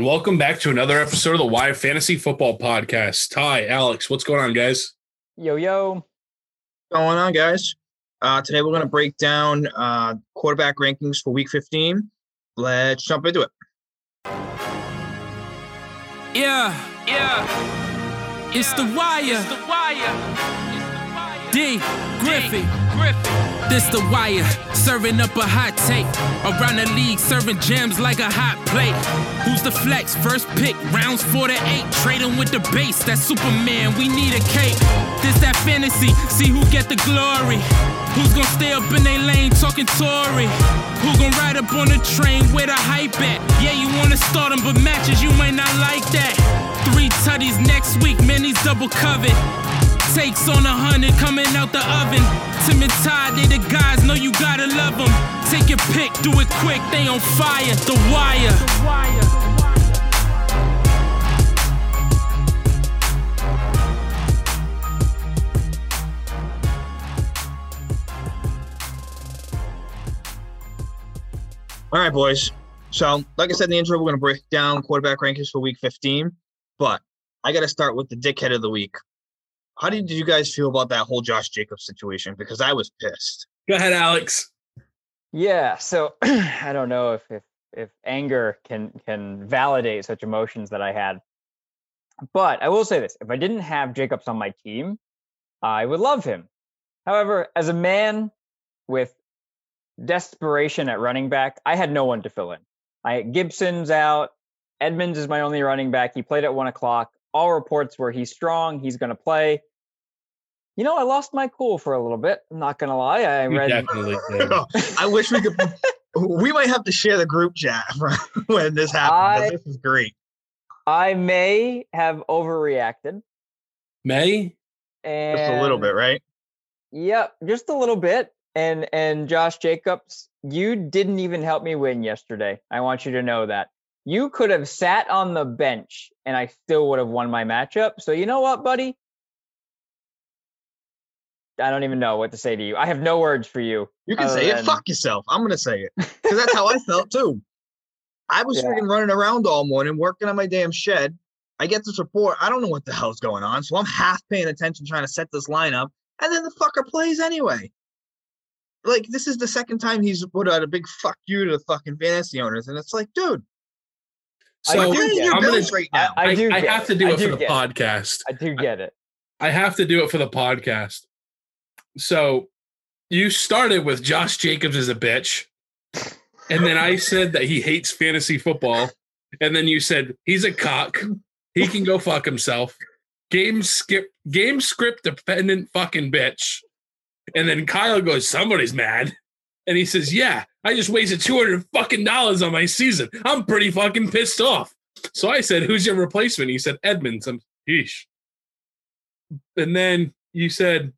and welcome back to another episode of the Wire Fantasy Football Podcast. Ty, Alex, what's going on, guys? Yo, yo. going on, guys? Uh, today we're going to break down uh, quarterback rankings for Week 15. Let's jump into it. Yeah, yeah. It's the wire. It's the wire. D. Griffey. This the wire. Serving up a hot take. Around the league, serving gems like a hot plate. Who's the flex? First pick, rounds four to eight. Trading with the base. That's Superman. We need a cape. This that fantasy. See who get the glory. Who's gonna stay up in their lane talking Tory? Who gonna ride up on the train with a hype at? Yeah, you wanna start them, but matches you might not like that. Three tutties next week, man, these double covered. Takes on a hundred coming out the oven. Tim and Todd, they the guys, know you gotta love them. Take your pick, do it quick, they on fire. The wire. The wire. All right, boys. So, like I said in the intro, we're going to break down quarterback rankings for Week 15. But I got to start with the dickhead of the week. How did you guys feel about that whole Josh Jacobs situation? Because I was pissed. Go ahead, Alex. Yeah. So I don't know if, if if anger can can validate such emotions that I had. But I will say this: if I didn't have Jacobs on my team, I would love him. However, as a man with desperation at running back, I had no one to fill in. I Gibson's out. Edmonds is my only running back. He played at one o'clock. All reports were he's strong. He's going to play. You know, I lost my cool for a little bit. I'm not going to lie. I You read. definitely did. I wish we could. we might have to share the group chat when this happens. I- This is great. I may have overreacted. May? And Just a little bit, right? Yep, just a little bit. And and Josh Jacobs, you didn't even help me win yesterday. I want you to know that. You could have sat on the bench and I still would have won my matchup. So you know what, buddy? I don't even know what to say to you. I have no words for you. You can other say it. Fuck yourself. I'm going to say it. Because that's how I felt too. I was Yeah. freaking running around all morning, working on my damn shed. I get this report. I don't know what the hell's going on. So I'm half paying attention, trying to set this lineup. And then the fucker plays anyway. Like, this is the second time he's put out a big fuck you to the fucking fantasy owners. And it's like, dude, I So do you're get paying your I'm gonna, right I, now. I I, do. I get have to do I it for the it. podcast. I do get it. I have to do it for the podcast. So you started with Josh Jacobs as a bitch. And then I said that he hates fantasy football. And then you said he's a cock. He can go fuck himself. Game skip game script dependent fucking bitch. And then Kyle goes, somebody's mad. And he says, Yeah, I just wasted 200 fucking dollars on my season. I'm pretty fucking pissed off. So I said, Who's your replacement? He said, Edmonds. I'm yeesh. And then you said,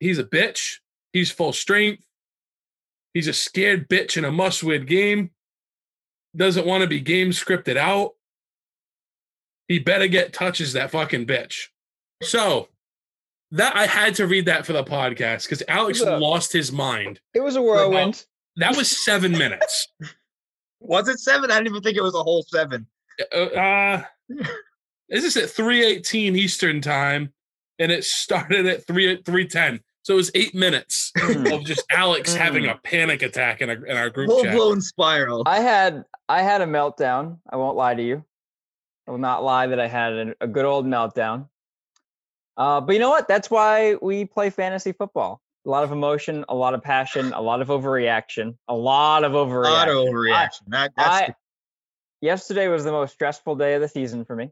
He's a bitch. He's full strength. He's a scared bitch in a must win game. Doesn't want to be game scripted out. He better get touches that fucking bitch. So that I had to read that for the podcast because Alex Look. lost his mind. It was a whirlwind. That was seven minutes. Was it seven? I didn't even think it was a whole seven. Uh, uh, this is at 318 Eastern time, and it started at 3 at 310. So it was eight minutes Mhm. of just Alex having a panic attack in our, in our group Full chat. blown spiral. I had I had a meltdown. I won't lie to you. I will not lie that I had a, a good old meltdown. Uh, but you know what? That's why we play fantasy football. A lot of emotion, a lot of passion, a lot of overreaction, a lot of overreaction. A lot of overreaction. overreaction. that, that's I, yesterday was the most stressful day of the season for me.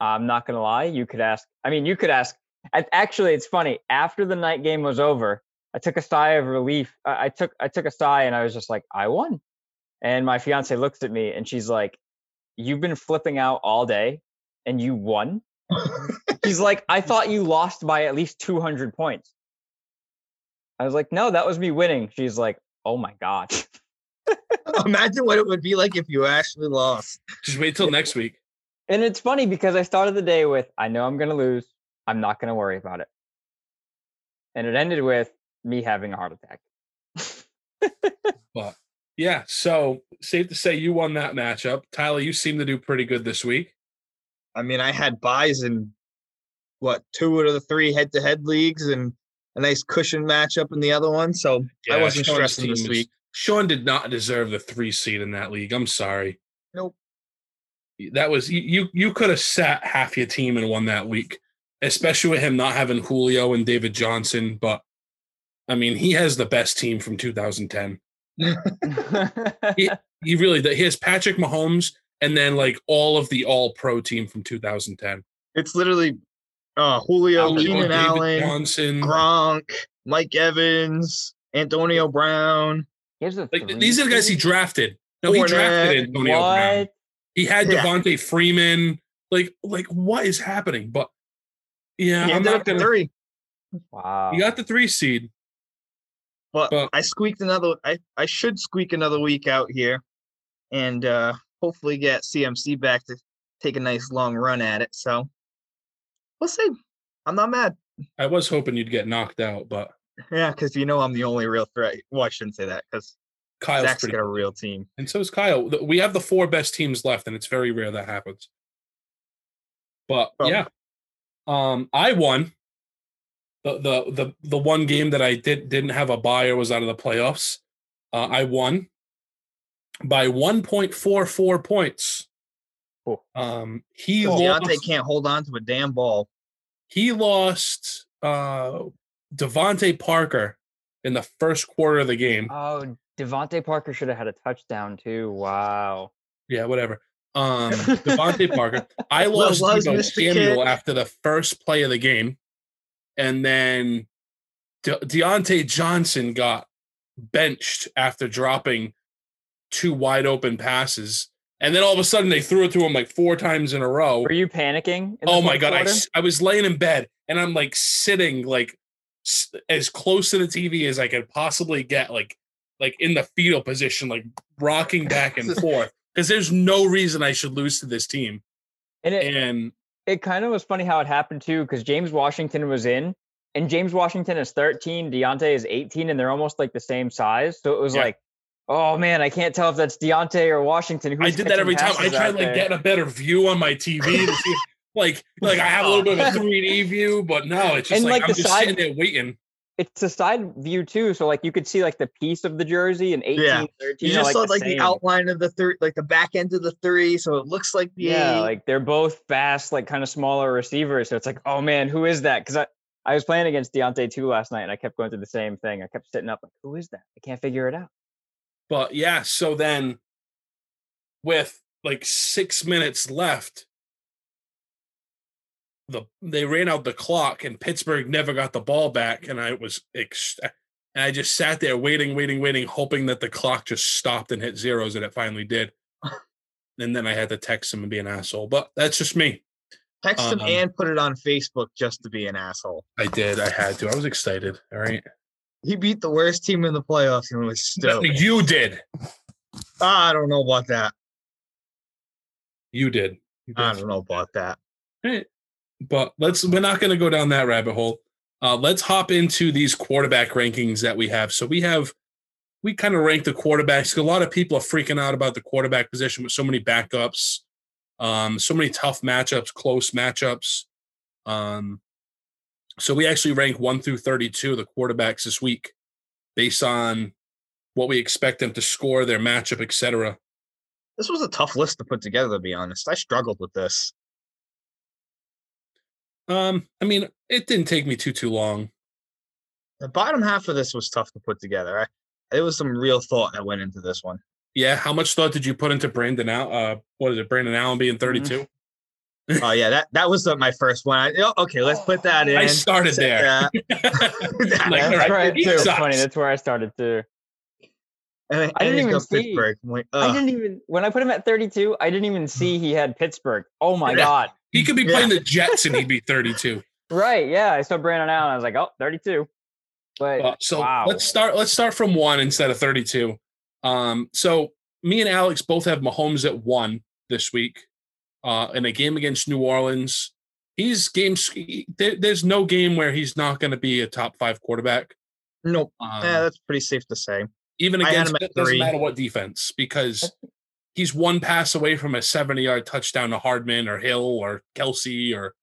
I'm not gonna lie. You could ask. I mean, you could ask. I- Actually, it's funny. After the night game was over, I took a sigh of relief. I, I took I took a sigh and I was just like, I won. And my fiance looks at me and she's like, "You've been flipping out all day, and you won." She's like, "I thought you lost by at least 200 points." I was like, "No, that was me winning." She's like, "Oh my god." Imagine what it would be like if you actually lost. Just wait till next week. And it's funny because I started the day with, I know I'm going to lose. I'm not going to worry about it. And it ended with me having a heart attack. But Yeah, so safe to say you won that matchup. Tyler, you seem to do pretty good this week. I mean, I had buys in what two out of the three head-to-head leagues, and a nice cushion matchup in the other one. So I wasn't Sean's stressing team this is- week. Sean did not deserve the three seed in that league. I'm sorry. Nope. That was you. You, you could have sat half your team and won that week, especially with him not having Julio and David Johnson. But I mean, he has the best team from 2010. He really does. He has Patrick Mahomes and then like all of the All Pro team from 2010. It's literally uh, Julio, Julio, Keenan David Allen, Johnson. Gronk, Mike Evans, Antonio Brown. Here's the Like these are the guys he drafted. No, he drafted Fournette, Antonio Brown. He had Yeah. Devonta Freeman. Like, like what is happening? But yeah, He I'm not up gonna. three. Wow. He got the three seed. But, But- I squeaked another. I I should squeak another week out here, and uh hopefully get CMC back to take a nice long run at it. So we'll see. I'm not mad. I was hoping you'd get knocked out, but Yeah, because you know I'm the only real threat. Well, I shouldn't say that because Kyle's Zach's pretty. got a real team. And so is Kyle. We have the four best teams left, and it's very rare that happens. But Well- yeah, um, I won. The, the the the one game that I did didn't have a buyer was out of the playoffs. Uh, I won by one point four four points. Cool. Um, he Diontae lost. can't hold on to a damn ball. He lost. Uh, DeVante Parker in the first quarter of the game. Oh, DeVante Parker should have had a touchdown too. Wow. Yeah, whatever. Um, DeVante Parker. I lost was Deebo Samuel Kid. after the first play of the game, and then De- Diontae Johnson got benched after dropping two wide open passes, and then all of a sudden they threw it to him like four times in a row. Were you panicking? Oh my god! I, quarter? s- I was laying in bed and I'm like sitting like s- as close to the TV as I could possibly get, like like in the fetal position, like rocking back and forth because there's no reason I should lose to this team. and it, And it kind of was funny how it happened too, because James Washington was in, and James Washington is 13, Diontae is 18, and they're almost like the same size. So it was Yeah. like, oh man, I can't tell if that's Diontae or Washington. I did that every time. I tried like there. getting a better view on my TV to see. If, like, like I have a little bit of a 3D view, but no, it's just And, like, like, I'm just side- sitting there waiting. It's a side view too, so like you could see like the piece of the jersey and 18, Yeah. 13. You are, just saw the like the outline of the three, like the back end of the three, so it looks like the Yeah, eight. like they're both fast, like kind of smaller receivers. So it's like, oh man, who is that? Because I, I was playing against Diontae too last night, and I kept going through the same thing. I kept sitting up like, who is that? I can't figure it out. But yeah, so then with like six minutes left, the they ran out the clock and Pittsburgh never got the ball back, and I was ex- and I just sat there waiting, waiting, waiting, hoping that the clock just stopped and hit zeros, and it finally did. and then I had to text him and be an asshole, but that's just me. Text him um, and put it on Facebook just to be an asshole. I did. I had to. I was excited. All right. He beat the worst team in the playoffs and was stoked. You did. I don't know about that. You did. You I don't know about that. Right. But let's we're not going to go down that rabbit hole. Uh, let's hop into these quarterback rankings that we have. So we have we kind of rank the quarterbacks. A lot of people are freaking out about the quarterback position with so many backups, um, so many tough matchups, close matchups. Um, so we actually rank one through thirty-two of the quarterbacks this week, based on what we expect them to score, their matchup, etc. This was a tough list to put together, to be honest. I struggled with this. Um, I mean, it didn't take me too too long. The bottom half of this was tough to put together. I, there was some real thought that went into this one. Yeah, how much thought did you put into Brandon Al? Uh, what is it, Brandon Allen being thirty-two? Oh yeah, that that was uh, my first one. I, oh, okay, let's put that in. I started there. that. Like, That's all right, right he too. sucks. Funny. That's where I started too. And I didn't even see. Pittsburgh. I'm like, I didn't even when I put him at 32, I didn't even see he had Pittsburgh. Oh my god. He could be Yeah. playing the Jets and he'd be thirty-two. Right. Yeah. I saw Brandon Allen. I was like, oh, 32. But Uh, so wow. let's start. Let's start from one instead of thirty-two. Um, so me and Alex both have Mahomes at one this week, uh, in a game against New Orleans. He's games. he- There, there's no game where he's not going to be a top five quarterback. Nope. Um, yeah, that's pretty safe to say. even against him at it doesn't matter what defense because he's one pass away from a 70 yard touchdown to Hardman or Hill or Kelce or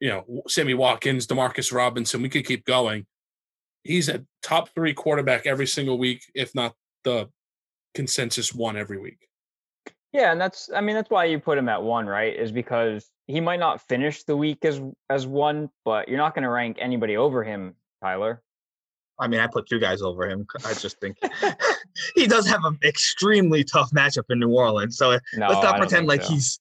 you know Sammy Watkins, Demarcus Robinson. We could keep going. He's a top three quarterback every single week, if not the consensus one every week. Yeah, and that's I mean that's why you put him at one, right? Is because he might not finish the week as as one, but you're not going to rank anybody over him, Tyler. I mean, I put two guys over him. I just think he does have an extremely tough matchup in New Orleans. So No, let's not pretend like so. he's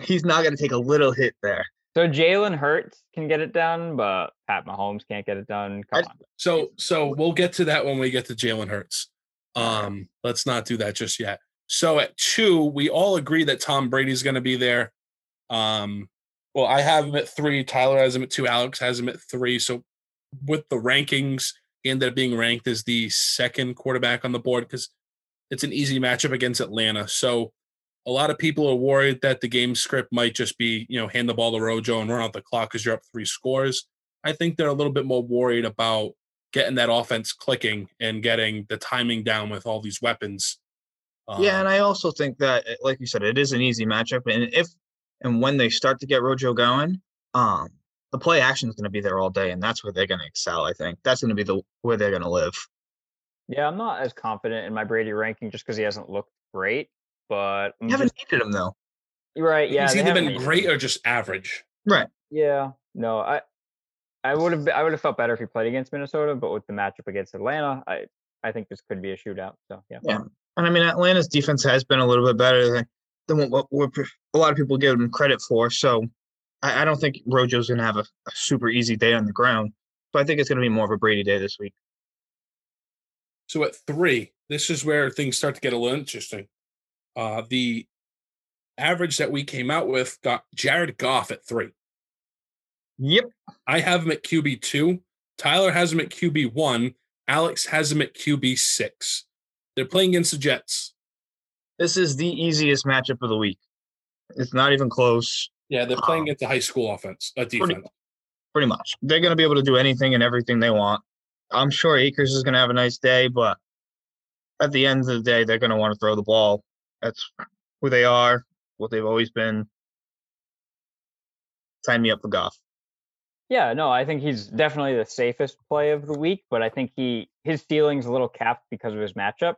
he's not going to take a little hit there. So Jalen Hurts can get it done, but Pat Mahomes can't get it done. Come I- on. So so we'll get to that when we get to Jalen Hurts. Um, let's not do that just yet. So at two, we all agree that Tom Brady's going to be there. Um, well, I have him at three. Tyler has him at two. Alex has him at three. So with the rankings, he ended up being ranked as the second quarterback on the board because it's an easy matchup against Atlanta. So a lot of people are worried that the game script might just be, you know, hand the ball to Rojo and run out the clock because you're up three scores. I think they're a little bit more worried about getting that offense clicking and getting the timing down with all these weapons. yeah, and Um, I also think that, like you said, it is an easy matchup. And if and when they start to get Rojo going, um, the play action is going to be there all day, and that's where they're going to excel. I think that's going to be the where they're going to live. Yeah, I'm not as confident in my Brady ranking just because he hasn't looked great. But I'm You haven't just- needed him though, right. Yeah, he's either been great him. or just average. right? Yeah, no, I, I would have, I would have felt better if he played against Minnesota, but with the matchup against Atlanta, I, I think this could be a shootout. So yeah, Yeah, and I mean Atlanta's defense has been a little bit better than than what, what, what a lot of people give them credit for. So I, I don't think Rojo's going to have a, a super easy day on the ground. So I think it's going to be more of a Brady day this week. So at three, this is where things start to get a little interesting. Uh, the average that we came out with got Jared Goff at three. Yep. I have him at QB two. Tyler has him at QB one. Alex has him at QB six. They're playing against the Jets. This is the easiest matchup of the week. It's not even close, Yeah, they're playing Um, against a high school offense, a defense. pretty much. They're going to be able to do anything and everything they want. I'm sure Akers is going to have a nice day, but at the end of the day, they're going to want to throw the ball. That's who they are, what they've always been. Sign me up for Goff. yeah, no, I think he's definitely the safest play of the week, but I think he his ceiling's a little capped because of his matchup.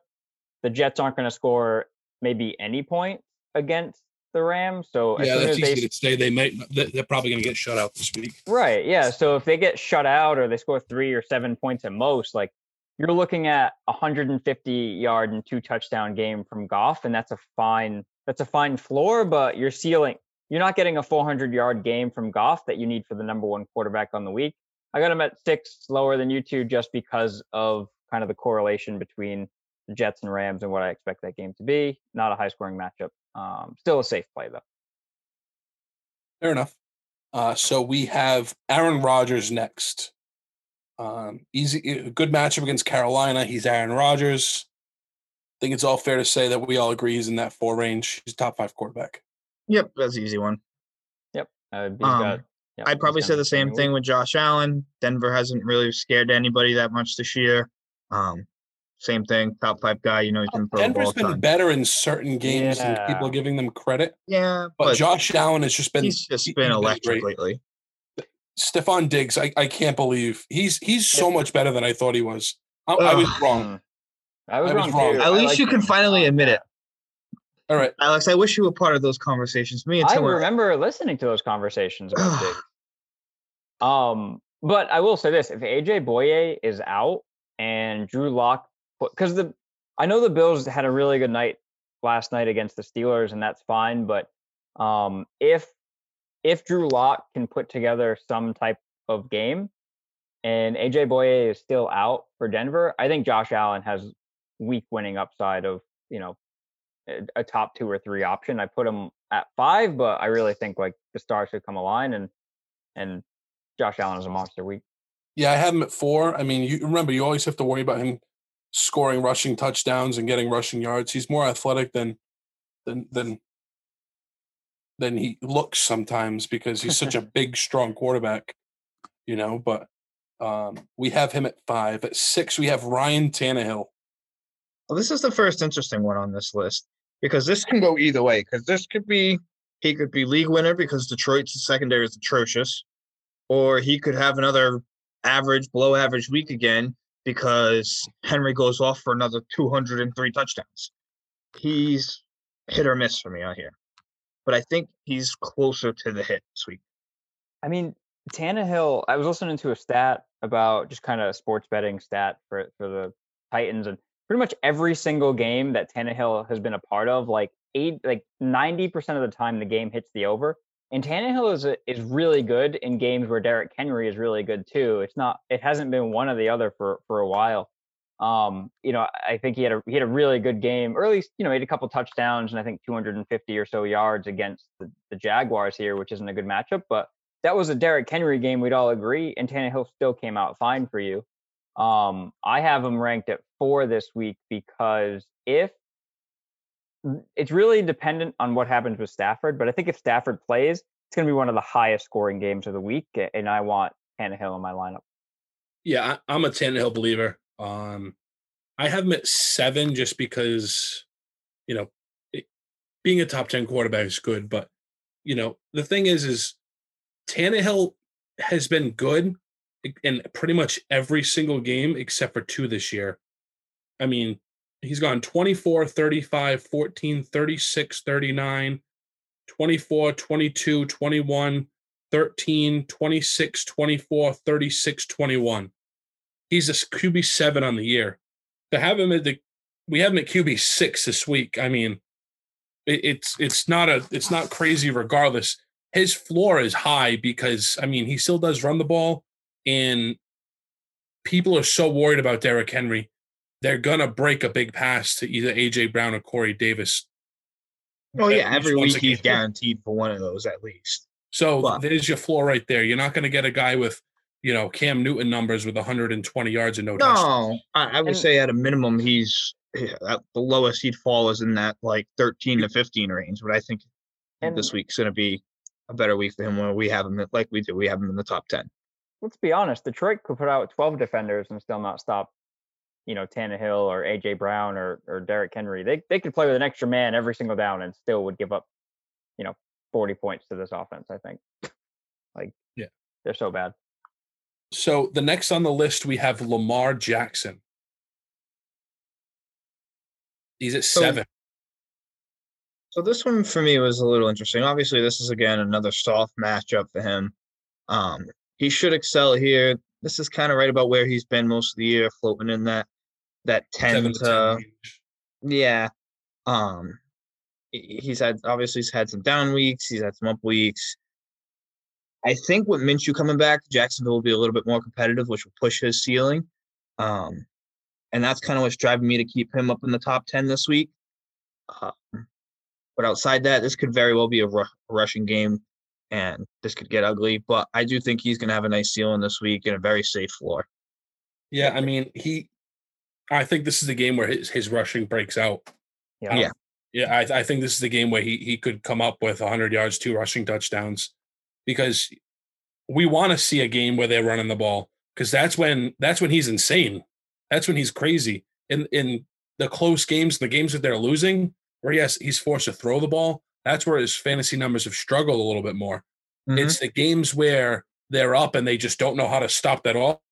The Jets aren't going to score maybe any points against the Rams, so Yeah, that's as they easy to say. They they- They're probably going to get shut out this week. Right. Yeah. So if they get shut out or they score three or seven points at most, like you're looking at a 150 yard and two touchdown game from Goff, and that's a fine that's a fine floor, but you're ceiling. You're not getting a 400 yard game from Goff that you need for the number one quarterback on the week. I got him at six, lower than you two, just because of kind of the correlation between the Jets and Rams and what I expect that game to be. Not a high scoring matchup. Um, still a safe play though. Fair enough. Uh, so we have Aaron Rodgers next. Um, easy, a good matchup against Carolina. He's Aaron Rodgers. I think it's all fair to say that we all agree he's in that four range. He's top five quarterback. Yep, that's an easy one. Uh, he's Um, got- yep, I'd probably gonna say the same thing with Josh Allen. Denver hasn't really scared anybody that much this year. Um, same thing, top five guy. You know he's to throw the Denver's ball. a been ton. better in certain games than people giving them credit. Yeah, But, but, Josh Allen has just been he's just been electric great. lately. Stefon Diggs. I, I can't believe he's he's so much better than I thought he was. I, I was wrong. Mm. I was, I was wrong, wrong. At least like you can him. finally admit it. All right. Alex, I wish you were part of those conversations. Me and I Tim were remember listening to those conversations about Diggs. Um, but I will say this: if AJ Bouye is out and Drew Lock, because the I know the Bills had a really good night last night against the Steelers, and that's fine. But um, if if Drew Lock can put together some type of game, and AJ Bouye is still out for Denver, I think Josh Allen has week winning upside of you know a- top two or three option. I put him at five, but I really think like the stars should come align and and Josh Allen is a monster week. Yeah, I have him at four. I mean, you remember you always have to worry about him scoring rushing touchdowns and getting rushing yards. He's more athletic than than than than he looks sometimes because he's such a big, strong quarterback. You know, but um, we have him at five. At six, we have Ryan Tannehill. Well, this is the first interesting one on this list because this can go either way. Because this could be he could be league winner because Detroit's secondary is atrocious, or he could have another average, below average week again because Henry goes off for another 203 touchdowns. He's hit or miss for me out here, but I think he's closer to the hit this week. I mean, Tannehill. I was listening to a stat about just kind of a sports betting stat for for the Titans, and pretty much every single game that Tannehill has been a part of, like eight, like ninety percent of the time, the game hits the over. And Tannehill is is really good in games where Derrick Henry is really good too. It's not, it hasn't been one or the other for for a while. Um, you know, I think he had a he had a really good game, or at least you know, he had a couple touchdowns and I think 250 or so yards against the, the Jaguars here, which isn't a good matchup. But that was a Derrick Henry game, we'd all agree, and Tannehill still came out fine for you. Um, I have him ranked at four this week because if it's really dependent on what happens with Stafford, but I think if Stafford plays, it's going to be one of the highest scoring games of the week, and I want Tannehill in my lineup. Yeah, I, am a Tannehill believer. Um, I have him at seven just because, you know, it, being a top ten quarterback is good, but you know the thing is, is Tannehill has been good in pretty much every single game except for two this year. I mean, he's gone 24, 35, 14, 36, 39, 24, 22, 21, 13, 26, 24, 36, 21. He's a QB seven on the year. To have him at the, we have him at QB six this week. I mean, it, it's it's not a it's not crazy. Regardless, his floor is high because I mean he still does run the ball, and people are so worried about Derrick Henry they're gonna break a big pass to either AJ Brown or Corey Davis. Oh yeah, every week he's guaranteed for one of those at least. So but, there's your floor right there. You're not gonna get a guy with you know Cam Newton numbers with 120 yards and no. No, I, I, would and, say at a minimum he's at the lowest he'd fall is in that like 13 to 15 range. But I think and, this week's gonna be a better week for him when we have him like we do. We have him in the top 10. Let's be honest. Detroit could put out 12 defenders and still not stop you know Tannehill or AJ Brown or or Derrick Henry. They they could play with an extra man every single down and still would give up, you know, 40 points to this offense, I think. like yeah. They're so bad. So the next on the list we have Lamar Jackson. He's at so, 7. So this one for me was a little interesting. Obviously, this is again another soft matchup for him. Um, he should excel here. This is kind of right about where he's been most of the year, floating in that that 10 to, yeah um he's had obviously he's had some down weeks he's had some up weeks. I think with minshew coming back jacksonville will be a little bit more competitive which will push his ceiling um and that's kind of what's driving me to keep him up in the top 10 this week. Um, but outside that this could very well be a, r- rushing game and this could get ugly but i do think he's going to have a nice ceiling this week and a very safe floor. Yeah i mean he I think this is the game where his, his rushing breaks out. Yeah. Um, yeah. Yeah, I, I think this is the game where he he could come up with 100 yards, two rushing touchdowns, because we want to see a game where they're running the ball because that's when that's when he's insane. That's when he's crazy. In in the close games, the games that they're losing, where yes, he's forced to throw the ball. That's where his fantasy numbers have struggled a little bit more. Mm-hmm. It's the games where they're up and they just don't know how to stop that all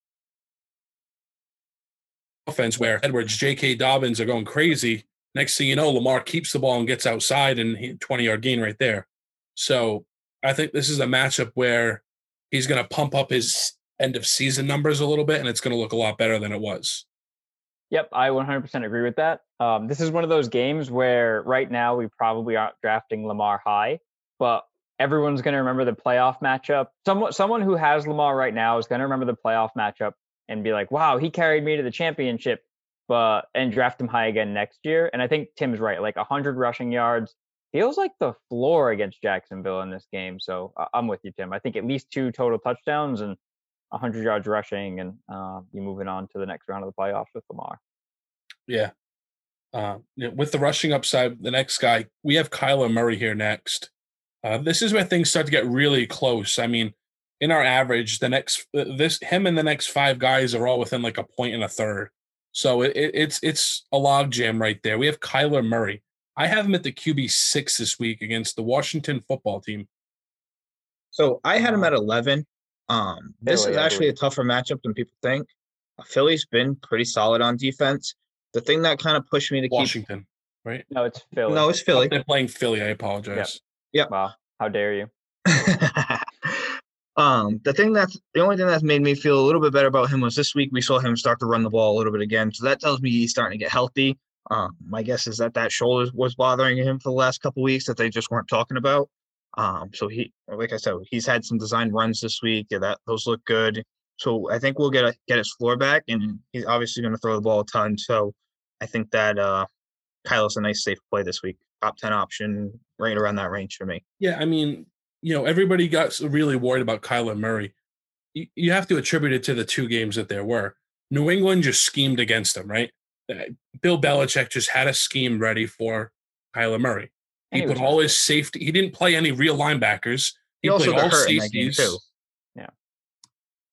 offense where Edwards, J.K. Dobbins are going crazy. Next thing you know, Lamar keeps the ball and gets outside and 20 yard gain right there. So I think this is a matchup where he's going to pump up his end of season numbers a little bit and it's going to look a lot better than it was. Yep, I 100% agree with that. Um, this is one of those games where right now we probably aren't drafting Lamar high, but everyone's going to remember the playoff matchup. Someone, someone who has Lamar right now is going to remember the playoff matchup and be like, wow, he carried me to the championship, but and draft him high again next year. And I think Tim's right. Like 100 rushing yards feels like the floor against Jacksonville in this game. So I'm with you, Tim. I think at least two total touchdowns and 100 yards rushing, and uh, you moving on to the next round of the playoffs with Lamar. Yeah. Uh, with the rushing upside, the next guy, we have Kyler Murray here next. Uh, this is where things start to get really close. I mean, in our average, the next uh, this him and the next five guys are all within like a point and a third. So it, it, it's it's a log jam right there. We have Kyler Murray. I have him at the QB six this week against the Washington football team. So I had him at 11. Um, this Philly, is actually a tougher matchup than people think. Uh, Philly's been pretty solid on defense. The thing that kind of pushed me to keep Washington, right? No, it's Philly. no, it's Philly. They're playing Philly. I apologize. Yeah. Wow, how dare you? um, the thing that's the only thing that's made me feel a little bit better about him was this week we saw him start to run the ball a little bit again. So that tells me he's starting to get healthy. Um, my guess is that that shoulder was bothering him for the last couple weeks that they just weren't talking about. Um, so he, like I said, he's had some design runs this week. Yeah, that those look good. So I think we'll get a, get his floor back, and he's obviously going to throw the ball a ton. So I think that uh, Kyle's a nice safe play this week. Top ten option, right around that range for me. Yeah, I mean, you know, everybody got really worried about Kyler Murray. You, you have to attribute it to the two games that there were. New England just schemed against him, right? Bill Belichick just had a scheme ready for Kyler Murray. He put all his safety. He didn't play any real linebackers. He also played all hurt in that game safeties. too.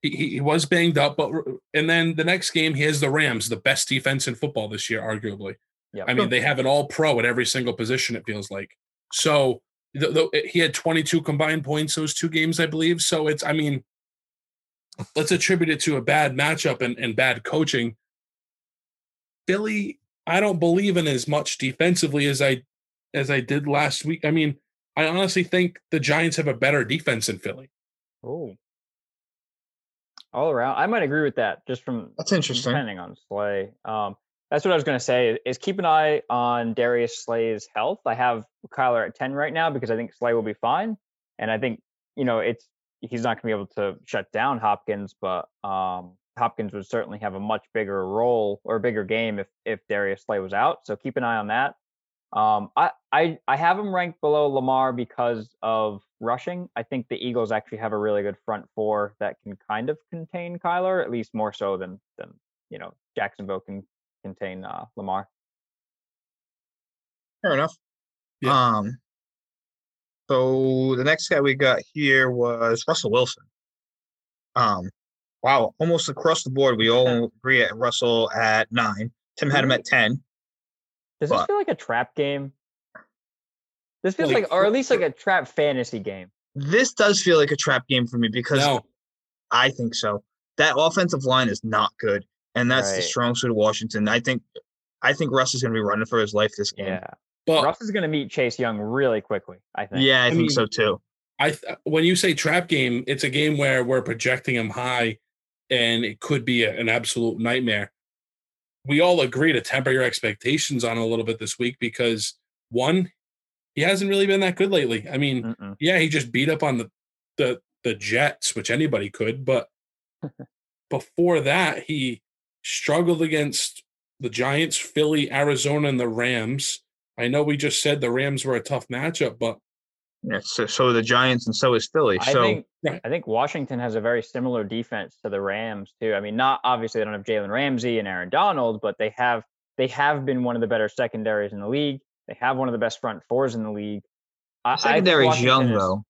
He, he he was banged up, but and then the next game he has the Rams, the best defense in football this year, arguably. Yep. I mean, they have an all pro at every single position, it feels like. So the, the, he had 22 combined points those two games, I believe. So it's, I mean, let's attribute it to a bad matchup and, and bad coaching. Philly, I don't believe in as much defensively as I as I did last week. I mean, I honestly think the Giants have a better defense than Philly. Oh. All around, I might agree with that. Just from That's interesting. depending on Slay. Um, that's what I was going to say. Is keep an eye on Darius Slay's health. I have Kyler at ten right now because I think Slay will be fine, and I think you know it's he's not going to be able to shut down Hopkins, but um, Hopkins would certainly have a much bigger role or a bigger game if if Darius Slay was out. So keep an eye on that. Um, I, I I have him ranked below Lamar because of rushing. I think the Eagles actually have a really good front four that can kind of contain Kyler, at least more so than than you know Jacksonville can contain uh, Lamar. Fair enough. Yeah. Um. So the next guy we got here was Russell Wilson. Um. Wow, almost across the board, we all agree at Russell at nine. Tim had him at ten. Does this But- feel like a trap game? This feels Like, like, or at least like a trap fantasy game. This does feel like a trap game for me because No, I think so. That offensive line is not good, and that's the strong suit of Washington. I think, I think Russ is going to be running for his life this game. Yeah, but Russ is going to meet Chase Young really quickly. I think. Yeah, I, I think mean, so too. I th- when you say trap game, it's a game where we're projecting him high, and it could be a- an absolute nightmare. We all agree to temper your expectations on it a little bit this week because one, he hasn't really been that good lately. I mean, Mm-mm. yeah, he just beat up on the the the Jets, which anybody could, but before that, he struggled against the Giants, Philly, Arizona, and the Rams. I know we just said the Rams were a tough matchup, but Yeah, so, so are the Giants and so is Philly. I so think I think Washington has a very similar defense to the Rams too. I mean, not obviously they don't have Jalen Ramsey and Aaron Donald, but they have they have been one of the better secondaries in the league. They have one of the best front fours in the league. I, I think secondary is young though.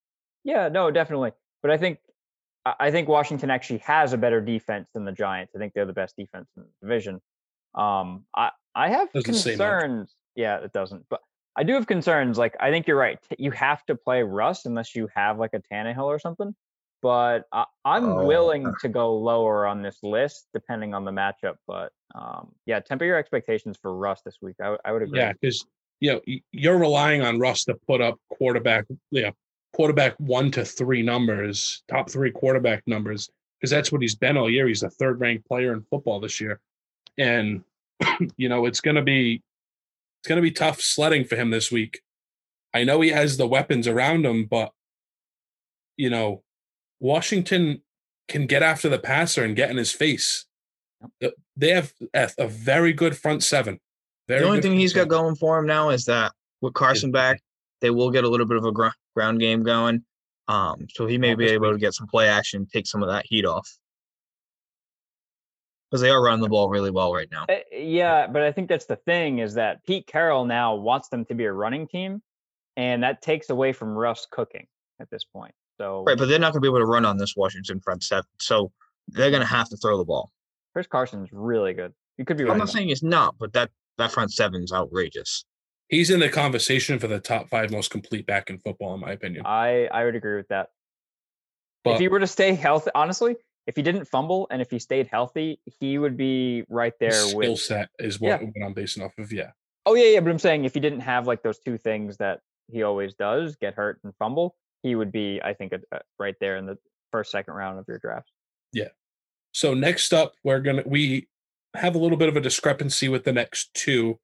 Yeah, no, definitely. But I think I I think Washington actually has a better defense than the Giants. I think they're the best defense in the division. Um, I I have Doesn't concerns. Yeah, it doesn't. But I do have concerns. Like I think you're right. You have to play Russ unless you have like a Tannehill or something. But I, I'm Oh. willing to go lower on this list depending on the matchup. But um, yeah, temper your expectations for Russ this week. I would agree. Yeah, because you know you're relying on Russ to put up quarterback, yeah, quarterback one to three numbers, top three quarterback numbers, because that's what he's been all year. He's a third ranked player in football this year, and you know it's gonna be it's gonna be tough sledding for him this week. I know he has the weapons around him, but you know Washington can get after the passer and get in his face. The- They have a, a very good front seven. Very The only thing he's got going for him now is that with Carson back, they will get a little bit of a gr- ground game going. Um, so he may be able to get some play action, take some of that heat off. Because they are running the ball really well right now. Uh, yeah, but I think that's the thing is that Pete Carroll now wants them to be a running team, and that takes away from Russ cooking at this point. So Right, but they're not going to be able to run on this Washington front seven. So they're going to have to throw the ball. Chris Carson's really good. You could be I'm right. not saying he's not, but that that front seven's outrageous. He's in the conversation for the top five most complete back in football, in my opinion. I I would agree with that. But if he were to stay healthy, honestly, if he didn't fumble and if he stayed healthy, he would be right there skill with. set is what, what I'm basing off of. Yeah. Oh yeah, yeah. But I'm saying if he didn't have like those two things that he always does, get hurt and fumble, he would be, I think, a, a- right there in the first, second round of your draft. Yeah. So next up, we're gonna we have a little bit of a discrepancy with the next two.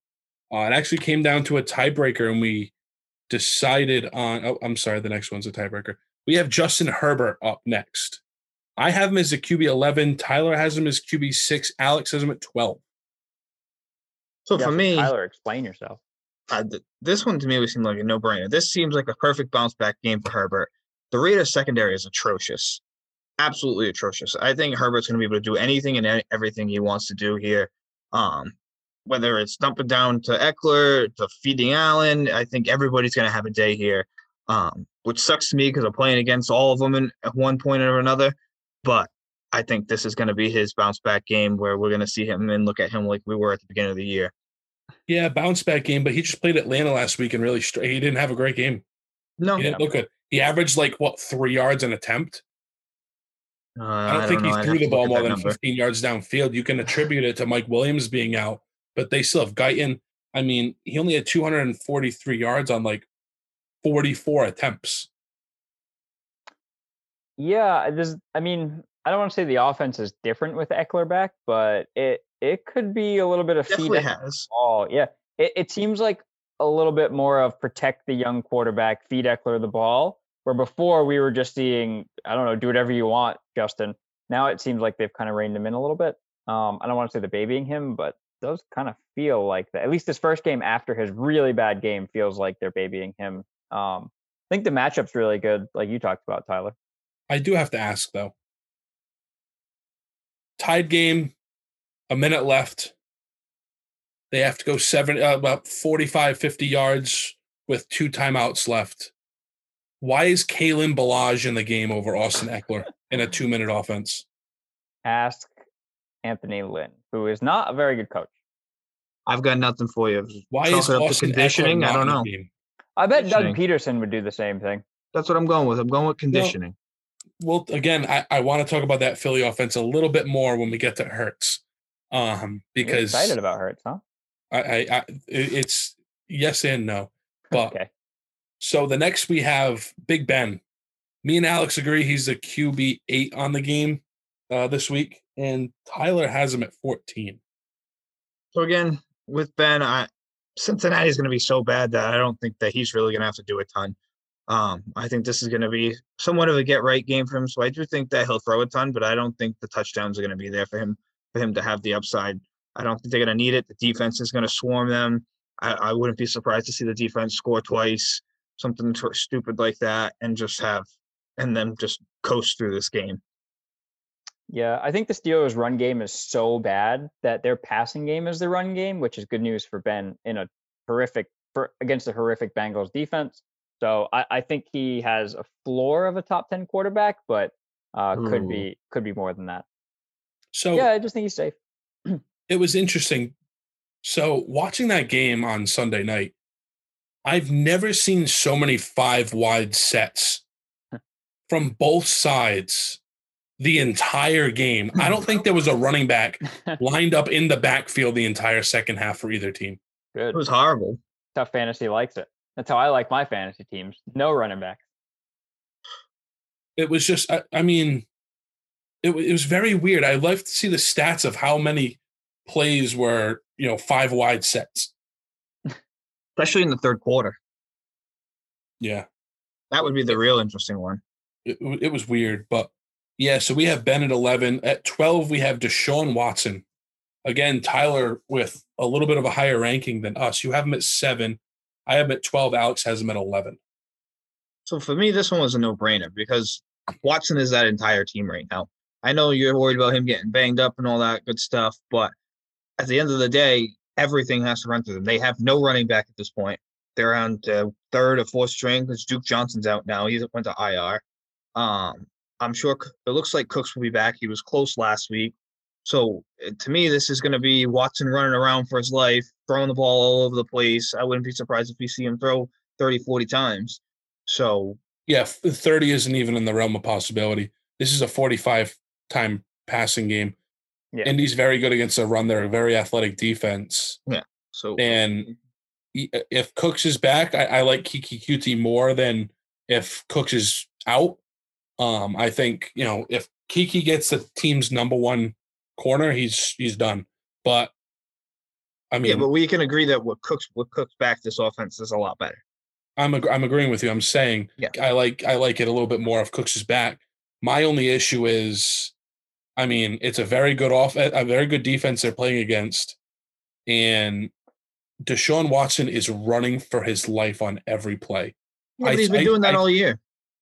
Uh, it actually came down to a tiebreaker, and we decided on. Oh, I'm sorry, the next one's a tiebreaker. We have Justin Herbert up next. I have him as a QB 11. Tyler has him as QB six. Alex has him at 12. So Yeah, for me, Tyler, explain yourself. uh, th- this one to me would seem like a no-brainer. This seems like a perfect bounce back game for Herbert. The Raiders secondary is atrocious, absolutely atrocious. I think Herbert's going to be able to do anything and everything he wants to do here. Um, whether it's dumping down to Ekeler, to feeding Allen, I think everybody's going to have a day here. Um, which sucks to me because I'm playing against all of them in, at one point or another. But I think this is going to be his bounce back game where we're going to see him and look at him like we were at the beginning of the year. Yeah, bounce back game, but he just played Atlanta last week and really str- he didn't have a great game. No, He didn't look good. He averaged like what three yards an attempt. Uh, I don't think know. he I'd threw the ball more than number. 15 yards downfield. You can attribute it to Mike Williams being out, but they still have Guyton. I mean, he only had 243 yards on like 44 attempts. Yeah, this. I mean, I don't want to say the offense is different with Ekeler back, but it it could be a little bit of feed has. ball. Yeah, it, it seems like a little bit more of protect the young quarterback, feed Ekeler the ball. Where before we were just seeing, I don't know, do whatever you want, Justin. Now it seems like they've kind of reined him in a little bit. Um, I don't want to say they're babying him, but it does kind of feel like that. At least his first game after his really bad game feels like they're babying him. Um, I think the matchup's really good, like you talked about, Tyler. I do have to ask though. Tied game, a minute left. They have to go seven, uh, about 45, 50 yards with two timeouts left. Why is Kalen Ballage in the game over Austin Ekeler in a two minute offense? ask Anthony Lynn, who is not a very good coach. I've got nothing for you. Why Chalk is it up to Austin conditioning? I don't know. I bet Doug Pederson would do the same thing. That's what I'm going with. I'm going with conditioning. well, again, I, I want to talk about that Philly offense a little bit more when we get to Hurts, um, You're because excited about Hurts, huh? I, I, I it's yes and no. But Okay. so the next we have Big Ben. Me and Alex agree he's a QB eight on the game uh, this week, and Tyler has him at fourteen. So again, with Ben, I Cincinnati's going to be so bad that I don't think that he's really going to have to do a ton. Um, I think this is going to be somewhat of a get right game for him. So I do think that he'll throw a ton, but I don't think the touchdowns are going to be there for him for him to have the upside. I don't think they're going to need it. The defense is going to swarm them. I, I wouldn't be surprised to see the defense score twice, something t- stupid like that, and just have and then just coast through this game. Yeah, I think the Steelers' run game is so bad that their passing game is the run game, which is good news for Ben in a horrific for against a horrific Bengals defense. So I, I think he has a floor of a top ten quarterback, but uh, could Ooh. be could be more than that. So Yeah, I just think he's safe. it was interesting. So watching that game on Sunday night, I've never seen so many five wide sets from both sides the entire game. I don't think there was a running back lined up in the backfield the entire second half for either team. Good. It was horrible. Tough fantasy likes it. That's how I like my fantasy teams. No running back. It was just, I, I mean, it, wa- it was very weird. I'd like to see the stats of how many plays were, you know, five wide sets. especially in the third quarter. Yeah. That would be the real interesting one. it, it was weird, but yeah. So we have Ben at eleven. At twelve, we have Deshaun Watson. Again, Tyler with a little bit of a higher ranking than us. You have him at seven. I have him at twelve. Alex has him at eleven. So for me, this one was a no-brainer because Watson is that entire team right now. I know you're worried about him getting banged up and all that good stuff, but at the end of the day, everything has to run through them. They have no running back at this point. They're on the third or fourth string because Duke Johnson's out now. He went to IR. Um, I'm sure it looks like Cooks will be back. He was close last week. So uh, to me, this is going to be Watson running around for his life, throwing the ball all over the place. I wouldn't be surprised if we see him throw 30, 40 times. So Yeah, 30 isn't even in the realm of possibility. This is a 45 time passing game. Yeah. Indy's very good against the run. They're a very athletic defense. Yeah. So And e- if Cooks is back, I, I like Keke Coutee more than if Cooks is out. Um, I think you know if Keke gets the team's number one corner, he's he's done. But I mean, yeah, but we can agree that what Cooks what Cooks back this offense is a lot better. I'm ag- I'm agreeing with you. I'm saying Yeah. I like I like it a little bit more if Cooks is back. My only issue is, I mean, it's a very good off a very good defense they're playing against, and Deshaun Watson is running for his life on every play. Yeah, I- he's been I- doing that I- all year.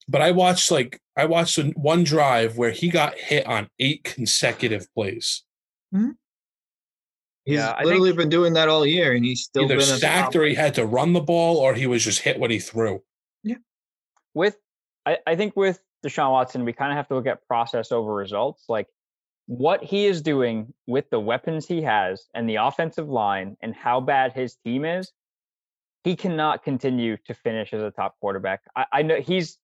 But I watched like I watched one drive where he got hit on eight consecutive plays. Hmm? He's Yeah, I literally think- been doing that all year, and he's still Either been sacked top- or he had to run the ball, or he was just hit when he threw. Yeah, with I, I think with Deshaun Watson, we kind of have to look at process over results. Like what he is doing with the weapons he has and the offensive line and how bad his team is, he cannot continue to finish as a top quarterback. I, I know he's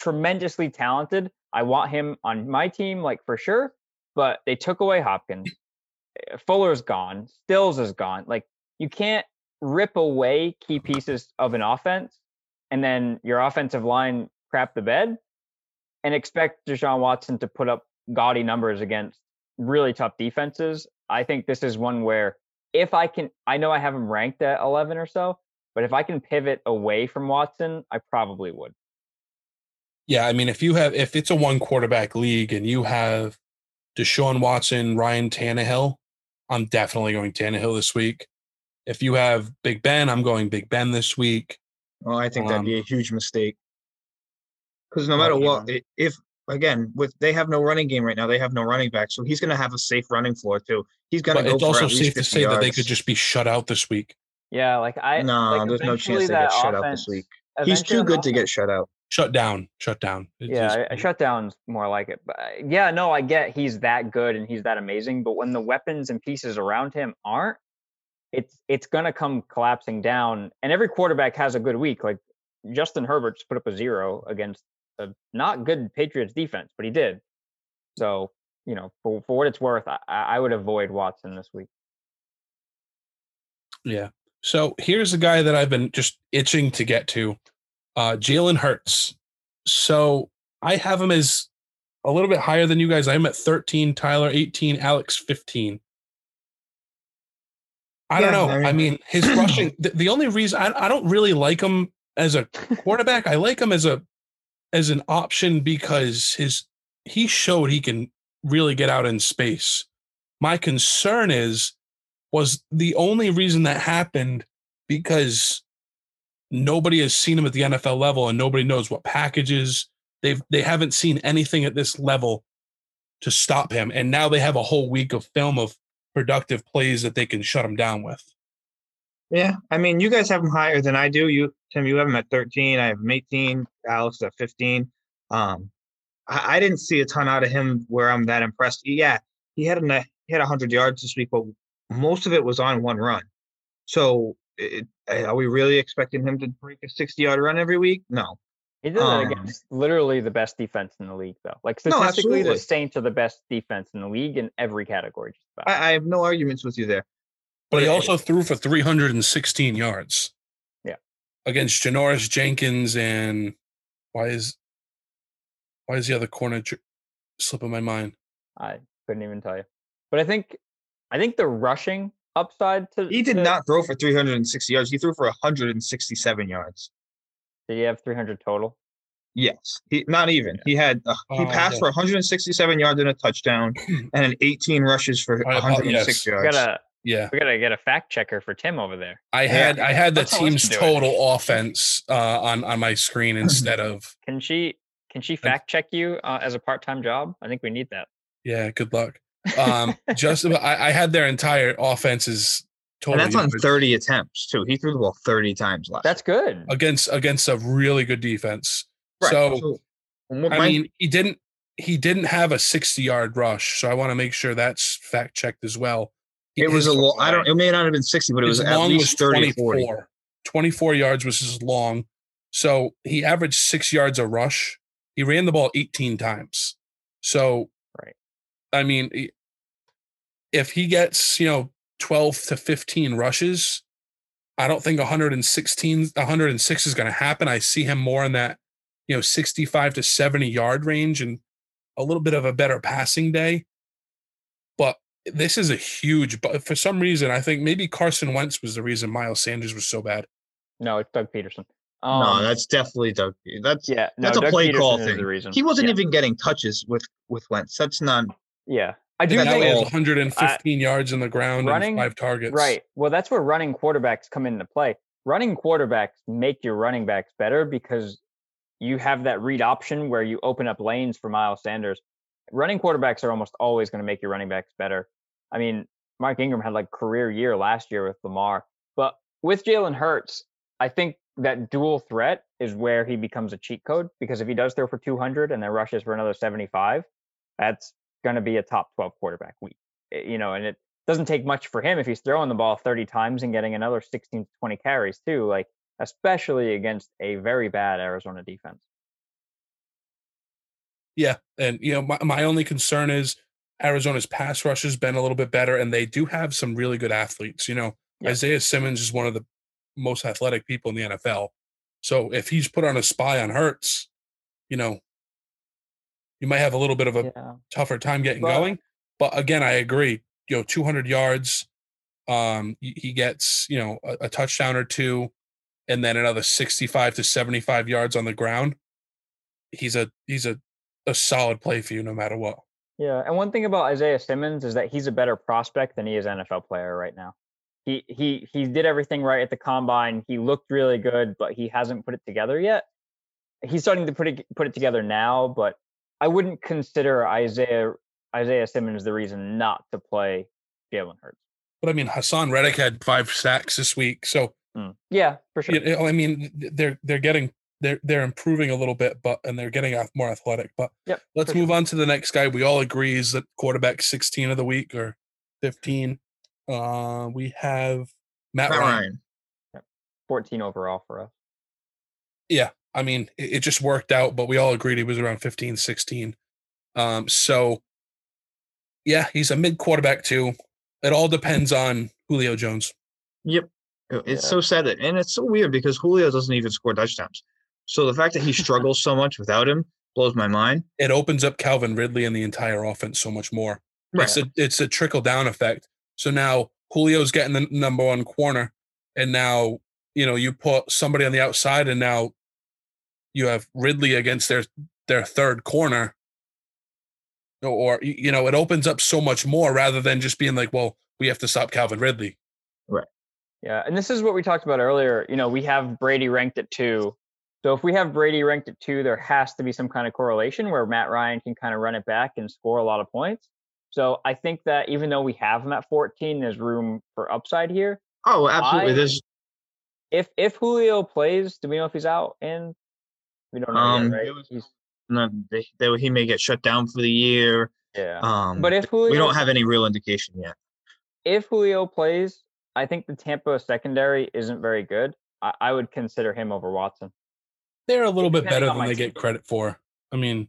tremendously talented. I want him on my team, like for sure. But they took away Hopkins. Eh, Fuller's gone. Stills is gone. Like you can't rip away key pieces of an offense and then your offensive line crap the bed and expect Deshaun Watson to put up gaudy numbers against really tough defenses. I think this is one where if I can, I know I have him ranked at 11 or so, but if I can pivot away from Watson, I probably would. Yeah, I mean, if you have if it's a one quarterback league and you have Deshaun Watson, Ryan Tannehill, I'm definitely going Tannehill this week. If you have Big Ben, I'm going Big Ben this week. Oh, I think that'd Um, be a huge mistake. Because no matter yeah. what, if again with they have no running game right now, they have no running back, so he's going to have a safe running floor too. He's going to But go it's also at safe to 50 say that they could just be shut out this week. Yeah, like I no, like there's no chance they get shut out this week. He's too good that to get shut out. Shut down, shut down. It yeah, just- a- a shutdown's more like it. But uh, yeah, no, I get he's that good and he's that amazing. But when the weapons and pieces around him aren't, it's it's gonna come collapsing down. And every quarterback has a good week. Like Justin Herbert just put up a zero against a not good Patriots defense, but he did. So you know, for for what it's worth, I, I I would avoid Watson this week. Yeah. So here's a guy that I've been just itching to get to, uh, Jalen Hurts. So I have him as a little bit higher than you guys. I'm at 13, Tyler 18, Alex 15. I don't know. I mean, his rushing. The, the only reason I, I don't really like him as a quarterback, I like him as a as an option because his he showed he can really get out in space. My concern is was the only reason that happened because nobody has seen him at the NFL level and nobody knows what packages they've they haven't seen anything at this level to stop him and now they have a whole week of film of productive plays that they can shut him down with. Yeah, I mean, you guys have him higher than I do. You, Tim, you have him at 13. I have him 18. Alex at 15. Um, I, I didn't see a ton out of him where I'm that impressed. Yeah, he had a he had 100 yards this week, but most of it was on one run. So, it, are we really expecting him to break a 60 yard run every week? No. He did that Um, against literally the best defense in the league, though. Like No, statistically, the. Saints are the best defense in the league in every category. Just about. I, I have no arguments with you there. But he it- also threw for 316 yards. Yeah. Against Janoris Jenkins and why is why is the other corner dr- slipping my mind? I couldn't even tell you. But I think I think the rushing upside to He did to- not throw for 360 yards. He threw for 167 yards. Did he have 300 total? Yes, he not even. He had uh, he Oh, passed yeah. for 167 yards and a touchdown, and an 18 rushes for I- oh, 106 yes. We yards. gotta Yeah. we gotta get a fact checker for Tim over there. I had I had the That's team's should do it. total offense uh, on on my screen instead of Can she can she fact check you uh, as a part time job? I think we need that. yeah. Good luck. Um, just about, I, I had their entire offenses and total that's on yards 30 attempts too. He threw the ball 30 times last. That's good. against against a really good defense. Right, So well, I my- mean, he didn't he didn't have a 60 yard rush, so I want to make sure that's fact checked as well. He- It was a his- long. I don't. It may not have been sixty, but it was his at long least 30, 40. 24. 24 yards was his long. So he averaged six yards a rush. He ran the ball 18 times. So, Right. I mean, i- if he gets, you know, 12 to 15 rushes, I don't think 116, 106 is going to happen. I see him more in that, you know, 65 to 70 yard range and a little bit of a better passing day. But this is a huge, but for some reason, I think maybe Carson Wentz was the reason Miles Sanders was so bad. No, it's Doug Pederson. no, Um, that's definitely Doug. That's yeah. No, that's a Doug play Pederson call thing. The reason. he wasn't yeah. even getting touches with with Wentz. That's not. Yeah, I do That think has all- uh, 115 yards in the ground running- and five targets. Right. Well, that's where running quarterbacks come into play. Running quarterbacks make your running backs better because you have that read option where you open up lanes for Miles Sanders. Running quarterbacks are almost always going to make your running backs better. I mean, Mark Ingram had like career year last year with Lamar, but with Jalen Hurts, I think that dual threat is where he becomes a cheat code because if he does throw for 200 and then rushes for another 75, that's going to be a top 12 quarterback week. Eh, You know, and it doesn't take much for him if he's throwing the ball 30 times and getting another 16 to 20 carries too, like especially against a very bad Arizona defense. Yeah. And, you know, my, my only concern is Arizona's pass rush has been a little bit better, and they do have some really good athletes. You know, Yeah. Isaiah Simmons is one of the most athletic people in the NFL. So if he's put on a spy on Hurts, you know, you might have a little bit of a Yeah. tougher time getting But- going. But again, I agree. You know, 200 yards. Um, he gets you know a, a touchdown or two, and then another 65 to 75 yards on the ground. He's a he's a a solid play for you no matter what. Yeah, and one thing about Isaiah Simmons is that he's a better prospect than he is NFL player right now. He he he did everything right at the combine. He looked really good, but he hasn't put it together yet. He's starting to put it put it together now, but I wouldn't consider Isaiah Isaiah Simmons the reason not to play Jalen Hurts. But I mean, Haason Reddick had five sacks this week, so Mm. Yeah, for sure. you know, I mean, they're they're getting they're they're improving a little bit, but and they're getting ath- more athletic. But Yep. let's move sure. on to the next guy. We all agree is that quarterback 16 of the week or 15. Uh, we have Matt, Matt Ryan. Ryan. 14 overall for us. Yeah, I mean, it, it just worked out, but we all agreed he was around 15, 16. Um, so yeah, he's a mid quarterback too. It all depends on Julio Jones. Yep. It's Yeah. so sad that, and it's so weird because Julio doesn't even score touchdowns. So the fact that he struggles so much without him blows my mind. It opens up Calvin Ridley and the entire offense so much more. It's a it's a trickle down effect. So now Julio's getting the number one corner, and now you know you put somebody on the outside, and now you have Ridley against their their third corner. Or you know, it opens up so much more rather than just being like, well, we have to stop Calvin Ridley. Right. Yeah, and this is what we talked about earlier. You know, we have Brady ranked at two. So if we have Brady ranked at two, there has to be some kind of correlation where Matt Ryan can kind of run it back and score a lot of points. So I think that even though we have him at 14, there's room for upside here. Oh, absolutely. I- There's If if Julio plays, do we know if he's out? And we don't know Um, yet, right? was- no, they, they, he may get shut down for the year. yeah. Um, but if Julio, we don't have any real indication yet. if Julio plays, I think the Tampa secondary isn't very good. I, I would consider him over Watson. They're a little bit better than they team. get credit for. I mean,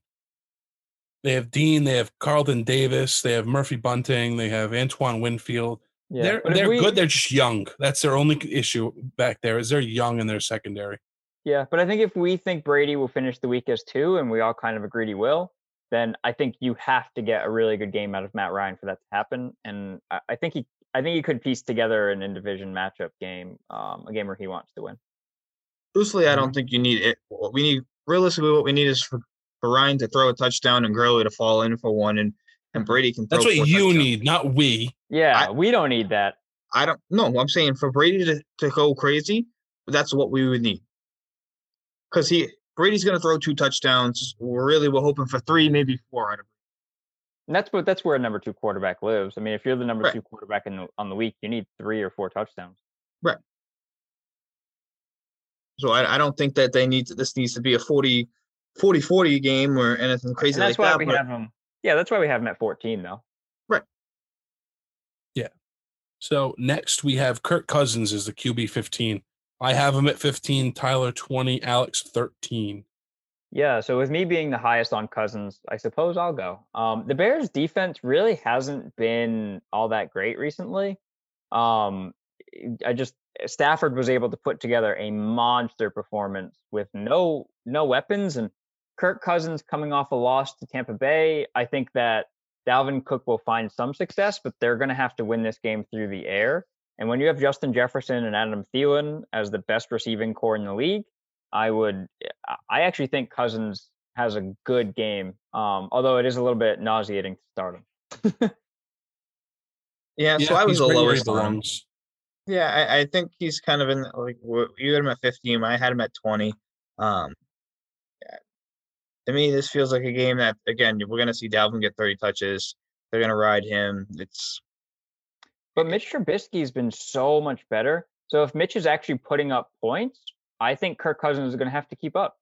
they have Dean, they have Carlton Davis, they have Murphy Bunting, they have Antoine Winfield. Yeah, they're they're we- good. They're just young. That's their only issue back there. Is they're young in their secondary. Yeah, but I think if we think Brady will finish the week as two, and we all kind of agreed he will, then I think you have to get a really good game out of Matt Ryan for that to happen. And I, I think he, I think he could piece together an in division matchup game, um, a game where he wants to win. Truthfully, I Mm-hmm. don't think you need it. What we need realistically, what we need is for, for Ryan to throw a touchdown and Gurley to fall in for one, and and Brady can. Throw That's what you touchdowns. need, not we. Yeah, we don't need that. I don't know. I'm saying for Brady to, to go crazy, that's what we would need. Because he Brady's going to throw two touchdowns. We're really we're hoping for three, maybe four out of. And that's what that's where a number two quarterback lives. I mean, if you're the number Right. two quarterback in the, on the week, you need three or four touchdowns. Right. So I, I don't think that they need to, this needs to be a 40 40-40 game or anything crazy And that's like why that. we but- have him. Yeah, that's why we have him at 14 though. Right. Yeah. So next we have Kirk Cousins as the QB 15. I have him at 15, Tyler 20, Alex 13. Yeah, so with me being the highest on Cousins, I suppose I'll go. Um, the Bears' defense really hasn't been all that great recently. Um, I just Stafford was able to put together a monster performance with no no weapons, and Kirk Cousins coming off a loss to Tampa Bay. I think that Dalvin Cook will find some success, but they're going to have to win this game through the air. And when you have Justin Jefferson and Adam Thielen as the best receiving corps in the league, I would I- I actually think Cousins has a good game. Um, although it is a little bit nauseating to start him. Yeah, so I was he's the right lowest on Yeah, I, I think he's kind of in like you had him at 15. I had him at 20. Um, yeah. to me, this feels like a game that again we're gonna see Dalvin get 30 touches. They're gonna ride him. It's But Mitch Trubisky's been so much better. So if Mitch is actually putting up points, I think Kirk Cousins is going to have to keep up.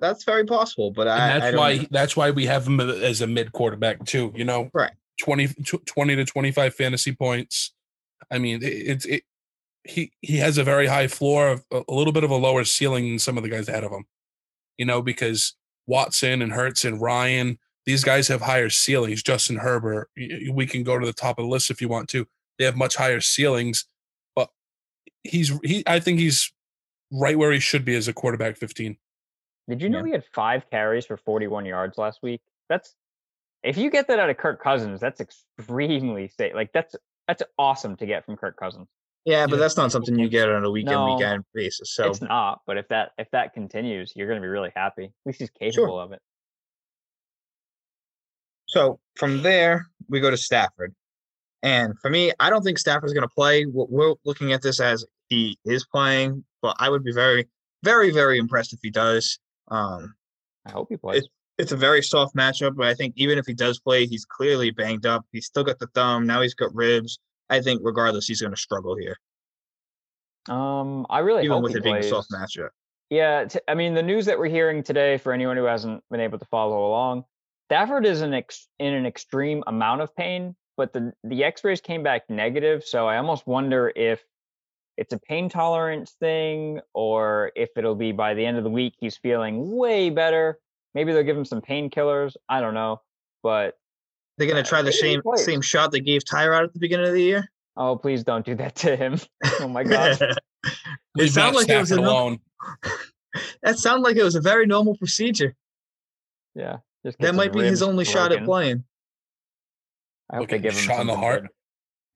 that's very possible. But And I, that's I don't why know. that's why we have him as a mid quarterback too, you know. Right. 20 20 to 25 fantasy points. I mean, it's it he he has a very high floor of a a little bit of a lower ceiling than some of the guys ahead of him. You know, because Watson and Hurts and Ryan, these guys have higher ceilings. Justin Herbert, y- y- we can go to the top of the list if you want to. They have much higher ceilings, but he's he I think he's right where he should be as a quarterback 15. Did you know Yeah. he had five carries for 41 yards last week? That's if you get that out of Kirk Cousins, that's extremely safe. Like that's that's awesome to get from Kirk Cousins. Yeah, but Yeah, that's not something you get on a weekend No, weekend basis. So it's not, but if that if that continues, you're going to be really happy. At least he's capable of it. So from there, we go to Stafford. And for me, I don't think Stafford's going to play. We're- looking at this as he is playing, but I would be very, very, very impressed if he does. Um, I hope he plays. it's a very soft matchup, but I think even if he does play, he's clearly banged up. He's still got the thumb. Now he's got ribs. I think regardless, he's going to struggle here, Um, I really even hope with it being a soft matchup. Yeah, t- I mean the news that we're hearing today for anyone who hasn't been able to follow along, Stafford is an ex- in an extreme amount of pain, but the the X-rays came back negative, so I almost wonder if it's a pain tolerance thing or if it'll be by the end of the week he's feeling way better. Maybe they'll give him some painkillers. I don't know, but They're going Uh, to try the same plays. same shot they gave Tyrod at the beginning of the year. oh please don't do that to him. oh my god. Leave sounded like it was Stafford a no- that sounded like it was a very normal procedure. Yeah. Just That might be his ribs only shot at playing. I hope Look they give him shot in the heart. good.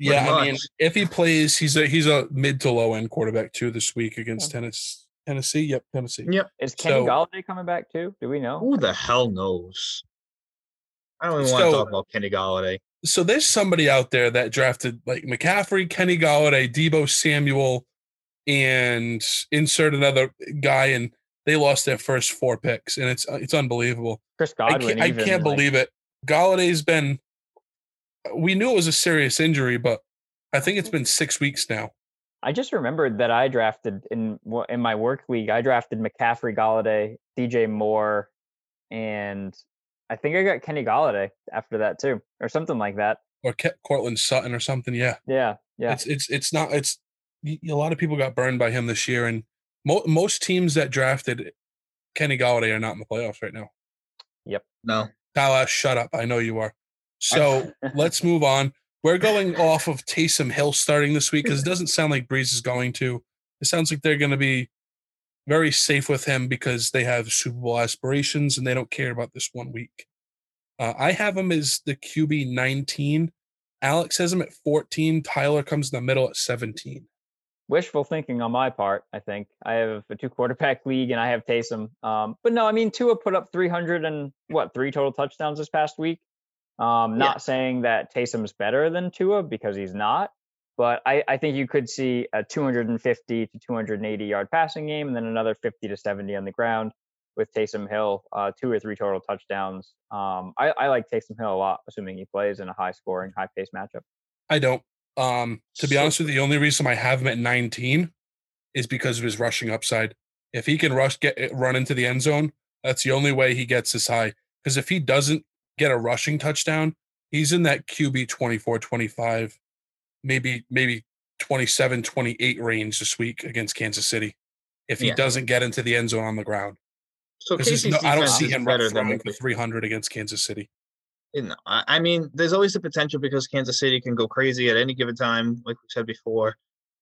Yeah, I mean, if he plays, he's a he's a mid to low end quarterback too this week against Tennessee. Tennessee, yep, Tennessee. Yep. Is Kenny So- Golladay coming back too? Do we know? Who the hell knows? I don't even want to talk about Kenny Golladay. So there's somebody out there that drafted like McCaffrey, Kenny Golladay, Deebo Samuel, and insert another guy, and they lost their first four picks, and it's uh, it's unbelievable. Chris I can't, I can't like- believe it. Golladay's been. We knew it was a serious injury, but I think it's been six weeks now. I just remembered that I drafted in in my work league. I drafted McCaffrey, Golladay, DJ Moore, and I think I got Kenny Golladay after that too, or something like that. Or Ke- Courtland Sutton or something. Yeah. Yeah, yeah. It's it's it's not it's a lot of people got burned by him this year, and mo- most teams that drafted Kenny Golladay are not in the playoffs right now. Yep. No. Tyler, shut up. I know you are. So let's move on. We're going off of Taysom Hill starting this week because it doesn't sound like Brees is going to. It sounds like they're going to be very safe with him because they have Super Bowl aspirations and they don't care about this one week. Uh, I have him as the QB 19. Alex has him at 14. Tyler comes in the middle at 17. Wishful thinking on my part. I think I have a two quarterback league and I have Taysom. Um, but no, I mean Tua put up 300 and what three total touchdowns this past week. Um, not saying that Taysom's better than Tua because he's not, but I, I think you could see a 250 to 280 yard passing game and then another 50 to 70 on the ground with Taysom Hill, uh, two or three total touchdowns. Um, I, I like Taysom Hill a lot, assuming he plays in a high scoring, high pace matchup. I don't. Um, to be So- honest with you, the only reason I have him at 19 is because of his rushing upside. If he can rush get eh, run into the end zone, that's the only way he gets this high. Because if he doesn't get a rushing touchdown, he's in that QB 24, 25, maybe maybe 27, 28 range this week against Kansas City. If he Yeah. doesn't get into the end zone on the ground, So Casey's no, I don't see him better than for 300 against Kansas City. You know, I mean, there's always the potential because Kansas City can go crazy at any given time, like we said before.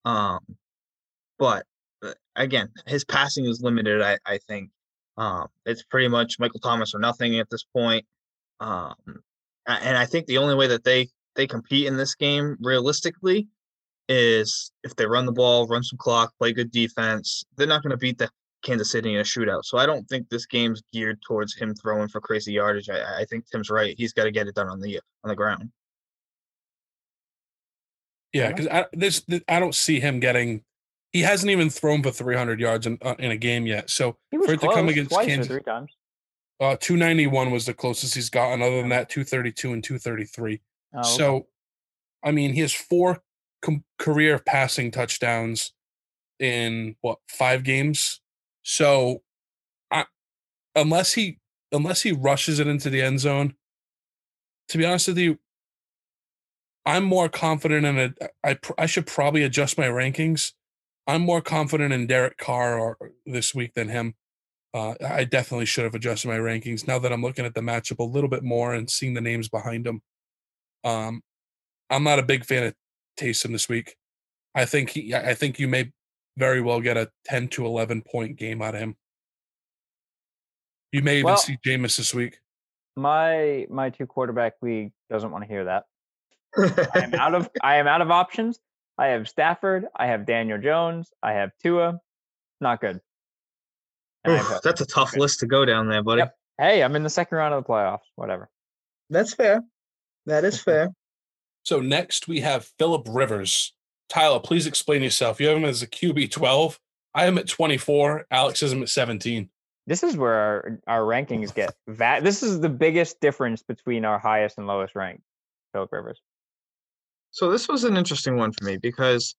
Um, but again, his passing is limited. I I think um, it's pretty much Michael Thomas or nothing at this point. Um, and I think the only way that they they compete in this game realistically is if they run the ball, run some clock, play good defense. They're not going to beat the Kansas City in a shootout. So I don't think this game's geared towards him throwing for crazy yardage. I, I think Tim's right. He's got to get it done on the on the ground. Yeah, Yeah. because I this th- I don't see him getting. He hasn't even thrown for 300 yards in uh, in a game yet. So For it to come against twice Kansas- or three times. uh, 291 was the closest he's gotten. Other than that, 232 and 233. Oh, okay. So, I mean, he has four com- career passing touchdowns in what five games. So, I unless he unless he rushes it into the end zone, to be honest with you, I'm more confident in it. I I should probably adjust my rankings. I'm more confident in Derek Carr or this week than him. Uh, I definitely should have adjusted my rankings now that I'm looking at the matchup a little bit more and seeing the names behind him. Um, I'm not a big fan of Taysom this week. I think he, I think you may very well get a 10 to 11 point game out of him. You may even Well- see Jameis this week. my my two quarterback league doesn't want to hear that. I am out of I am out of options. I have Stafford. I have Daniel Jones. I have Tua. Not good. Oof, have- that's a tough Okay. list to go down there, buddy. Yep. hey, I'm in the second round of the playoffs. Whatever. That's fair. That is fair. So next we have Philip Rivers. Tyler, please explain yourself. You have him as a QB 12. I am at 24. Alex has him at 17. This is where our, our rankings get va- This is the biggest difference between our highest and lowest rank. Philip Rivers. So this was an interesting one for me because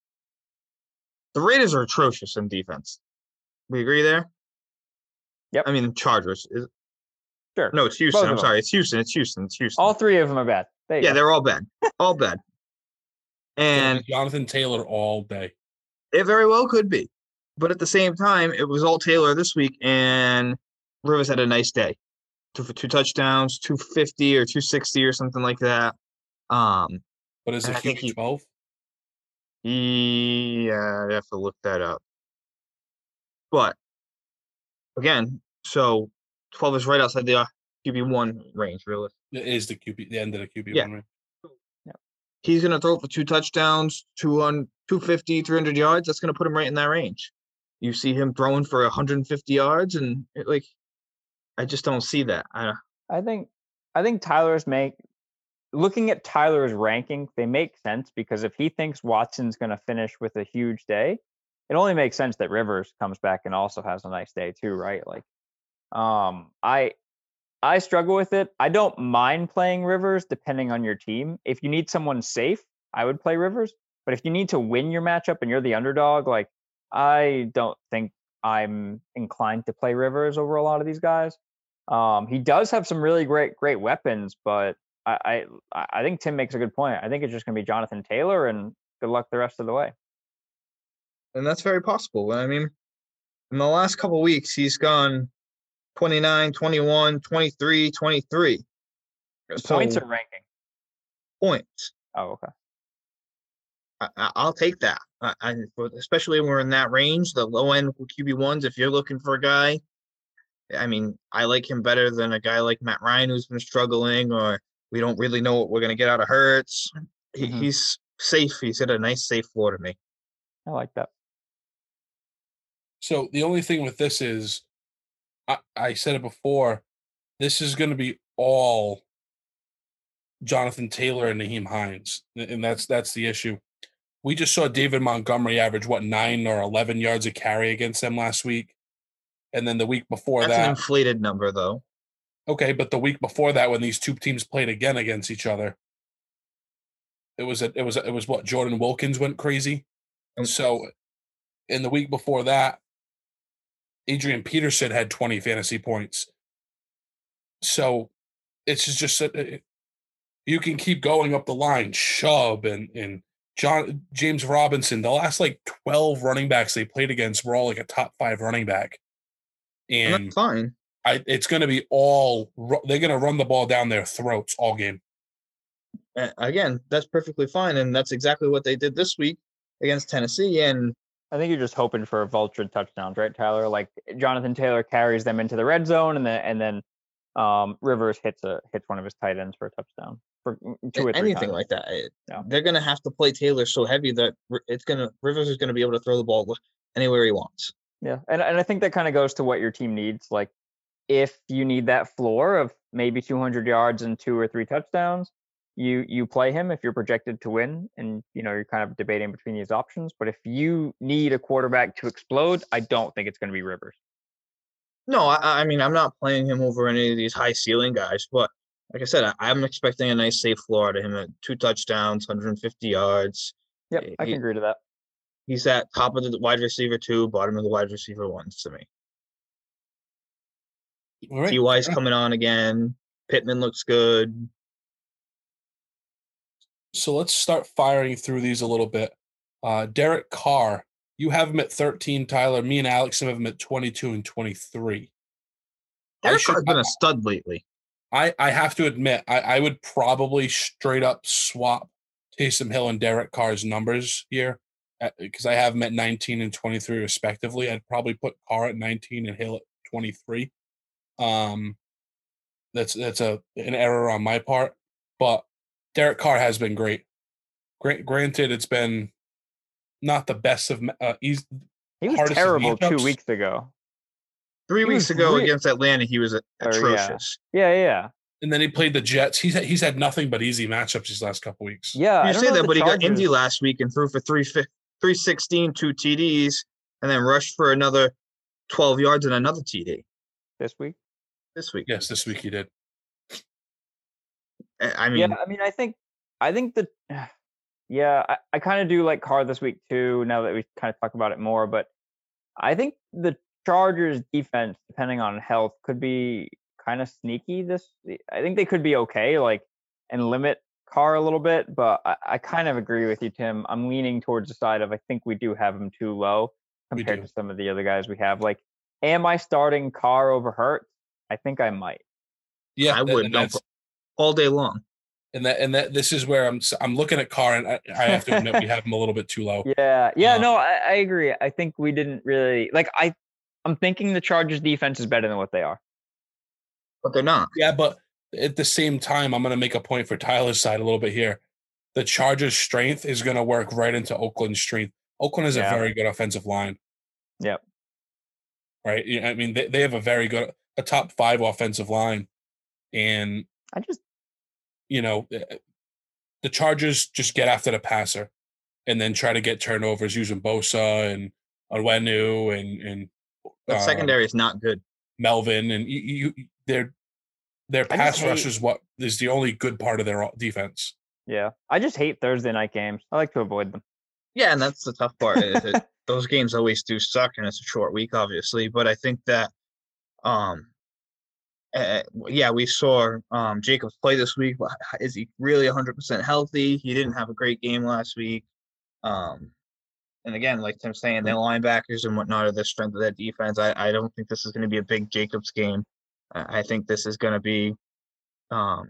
the Raiders are atrocious in defense. We agree there? Yep. I mean Chargers. Is, Sure. no, it's Houston. Both I'm sorry. It's Houston. It's Houston. It's Houston. All three of them are bad. Yeah, go. they're all bad. All bad. And Jonathan Taylor all day. it very well could be. But at the same time, it was all Taylor this week, and Rivers had a nice day. Two for two touchdowns, 250 or 260 or something like that. Um, But is it QB 12? Yeah, I'd have to look that up. But again, so 12 is right outside the uh, QB1 range, really. It is the QB, the end of the QB Yeah. one, right? He's going to throw for two touchdowns, 200, 250, 300 yards. That's going to put him right in that range. You see him throwing for 150 yards, and it, like, I just don't see that. I, I think I think Tyler's make looking at Tyler's ranking, they make sense because if he thinks Watson's going to finish with a huge day, it only makes sense that Rivers comes back and also has a nice day too, right? Like um I I struggle with it. I don't mind playing Rivers depending on your team. If you need someone safe, I would play Rivers, but if you need to win your matchup and you're the underdog, like I don't think I'm inclined to play Rivers over a lot of these guys. Um, he does have some really great great weapons, but I, I I think Tim makes a good point. I think it's just going to be Jonathan Taylor, and good luck the rest of the way. and that's very possible. I mean, in the last couple weeks, he's gone 29, 21, 23, 23. So, Points or ranking? points. Oh, okay. I, I- I'll take that. I, I, especially when we're in that range, the low end QB ones. If you're looking for a guy, I mean, I like him better than a guy like Matt Ryan who's been struggling, or we don't really know what we're gonna get out of Hurts. He, Mhm. He's safe. He's at a nice safe floor to me. I like that. So the only thing with this is, I, I said it before, this is going to be all Jonathan Taylor and Nyheim Hines, and that's that's the issue. We just saw David Montgomery average what nine or eleven yards a carry against them last week, and then the week before that. An inflated number, though. okay, but the week before that, when these two teams played again against each other, it was a, it was a, it was what Jordan Wilkins went crazy. and So, in the week before that, Adrian Peterson had 20 fantasy points. So it's just that uh, you can keep going up the line. Chubb and and John James Robinson. The last like 12 running backs they played against were all like a top five running back. And And that's fine. I, it's going to be all they're going to run the ball down their throats all game. Again, that's perfectly fine, and that's exactly what they did this week against Tennessee. And I think you're just hoping for vulture touchdowns, right, Tyler? Like Jonathan Taylor carries them into the red zone, and then and then um, Rivers hits a hits one of his tight ends for a touchdown for mm, two or anything times. like that, it- Yeah. they're gonna have to play Taylor so heavy that it's gonna Rivers is gonna be able to throw the ball anywhere he wants. Yeah, and and I think that kind of goes to what your team needs. Like, if you need that floor of maybe 200 yards and two or three touchdowns, you you play him if you're projected to win, and you know you're kind of debating between these options. But if you need a quarterback to explode, I don't think it's going to be Rivers. No, I, I mean I'm not playing him over any of these high ceiling guys, but like I said, I, I'm expecting a nice safe floor out of him at two touchdowns, 150 yards. Yep, eh, I can agree to that. He's at top of the wide receiver two, bottom of the wide receiver ones to me. All right. Ty's Yeah. coming on again. Pittman looks good. So let's start firing through these a little bit. Uh, Derek Carr, you have him at 13, Tyler. Me and Alex have him at 22 and 23. I Eric should- Carr's been a stud lately. I, I have to admit, I, I would probably straight up swap Taysom Hill and Derek Carr's numbers here because I have them at 19 and 23 respectively. I'd probably put Carr at 19 and Hill at 23. Um, that's that's a an error on my part, but Derek Carr has been great. Great, granted, it's been not the best of uh, he's He was terrible two weeks ago. Three He weeks ago re- against Atlanta, he was a- Or, yeah. atrocious. Yeah, yeah, yeah. and then he played the Jets. He's he's had nothing but easy matchups these last couple weeks. Yeah, You don't say that, the but he got Indy last week and threw for three fif- 316, two TDs, and then rushed for another 12 yards and another TD this week. this week. Yes, this week he did. I I mean, yeah, I mean, I think, I think that, yeah, I, I kind of do like Carr this week too. Now that we kind of talk about it more, but I think the Chargers defense, depending on health, could be kind of sneaky. This, I think they could be okay, like, and limit Carr a little bit. But I, I kind of agree with you, Tim. I'm leaning towards the side of I think we do have him too low compared to some of the other guys we have. Like, am I starting Carr over Hurt? I think I might. Yeah, I would and no that's- pro- all day long. and that and that this is where I'm s- I'm looking at Carr and I, I have to admit we have him a little bit too low. Yeah, yeah, Uh, no, I, I agree. I think we didn't really like. I, I'm thinking the Chargers' defense is better than what they are. But they're not. Yeah, but at the same time, I'm going to make a point for Tyler's side a little bit here. The Chargers' strength is going to work right into Oakland's strength. Oakland is Yeah. a very good offensive line. Yep. Right. Yeah, I mean, they, they have a very good, a top five offensive line, and I just, you know, eh, the Chargers just get after the passer, and then try to get turnovers using Bosa and Onwenu and and That um, secondary is not good. Melvin and you, you their their pass just rush is what is the only good part of their defense. yeah, I just hate Thursday night games. I like to avoid them. Yeah, and that's the tough part. is that those games always do suck, and it's a short week, obviously. But I think that, um, uh, yeah, we saw um Jacobs play this week. But is he really 100% healthy? He didn't have a great game last week. Um, and again, like Tim's saying, their linebackers and whatnot are the strength of that defense. I, I don't think this is going to be a big Jacobs game. I I think this is going to be, um,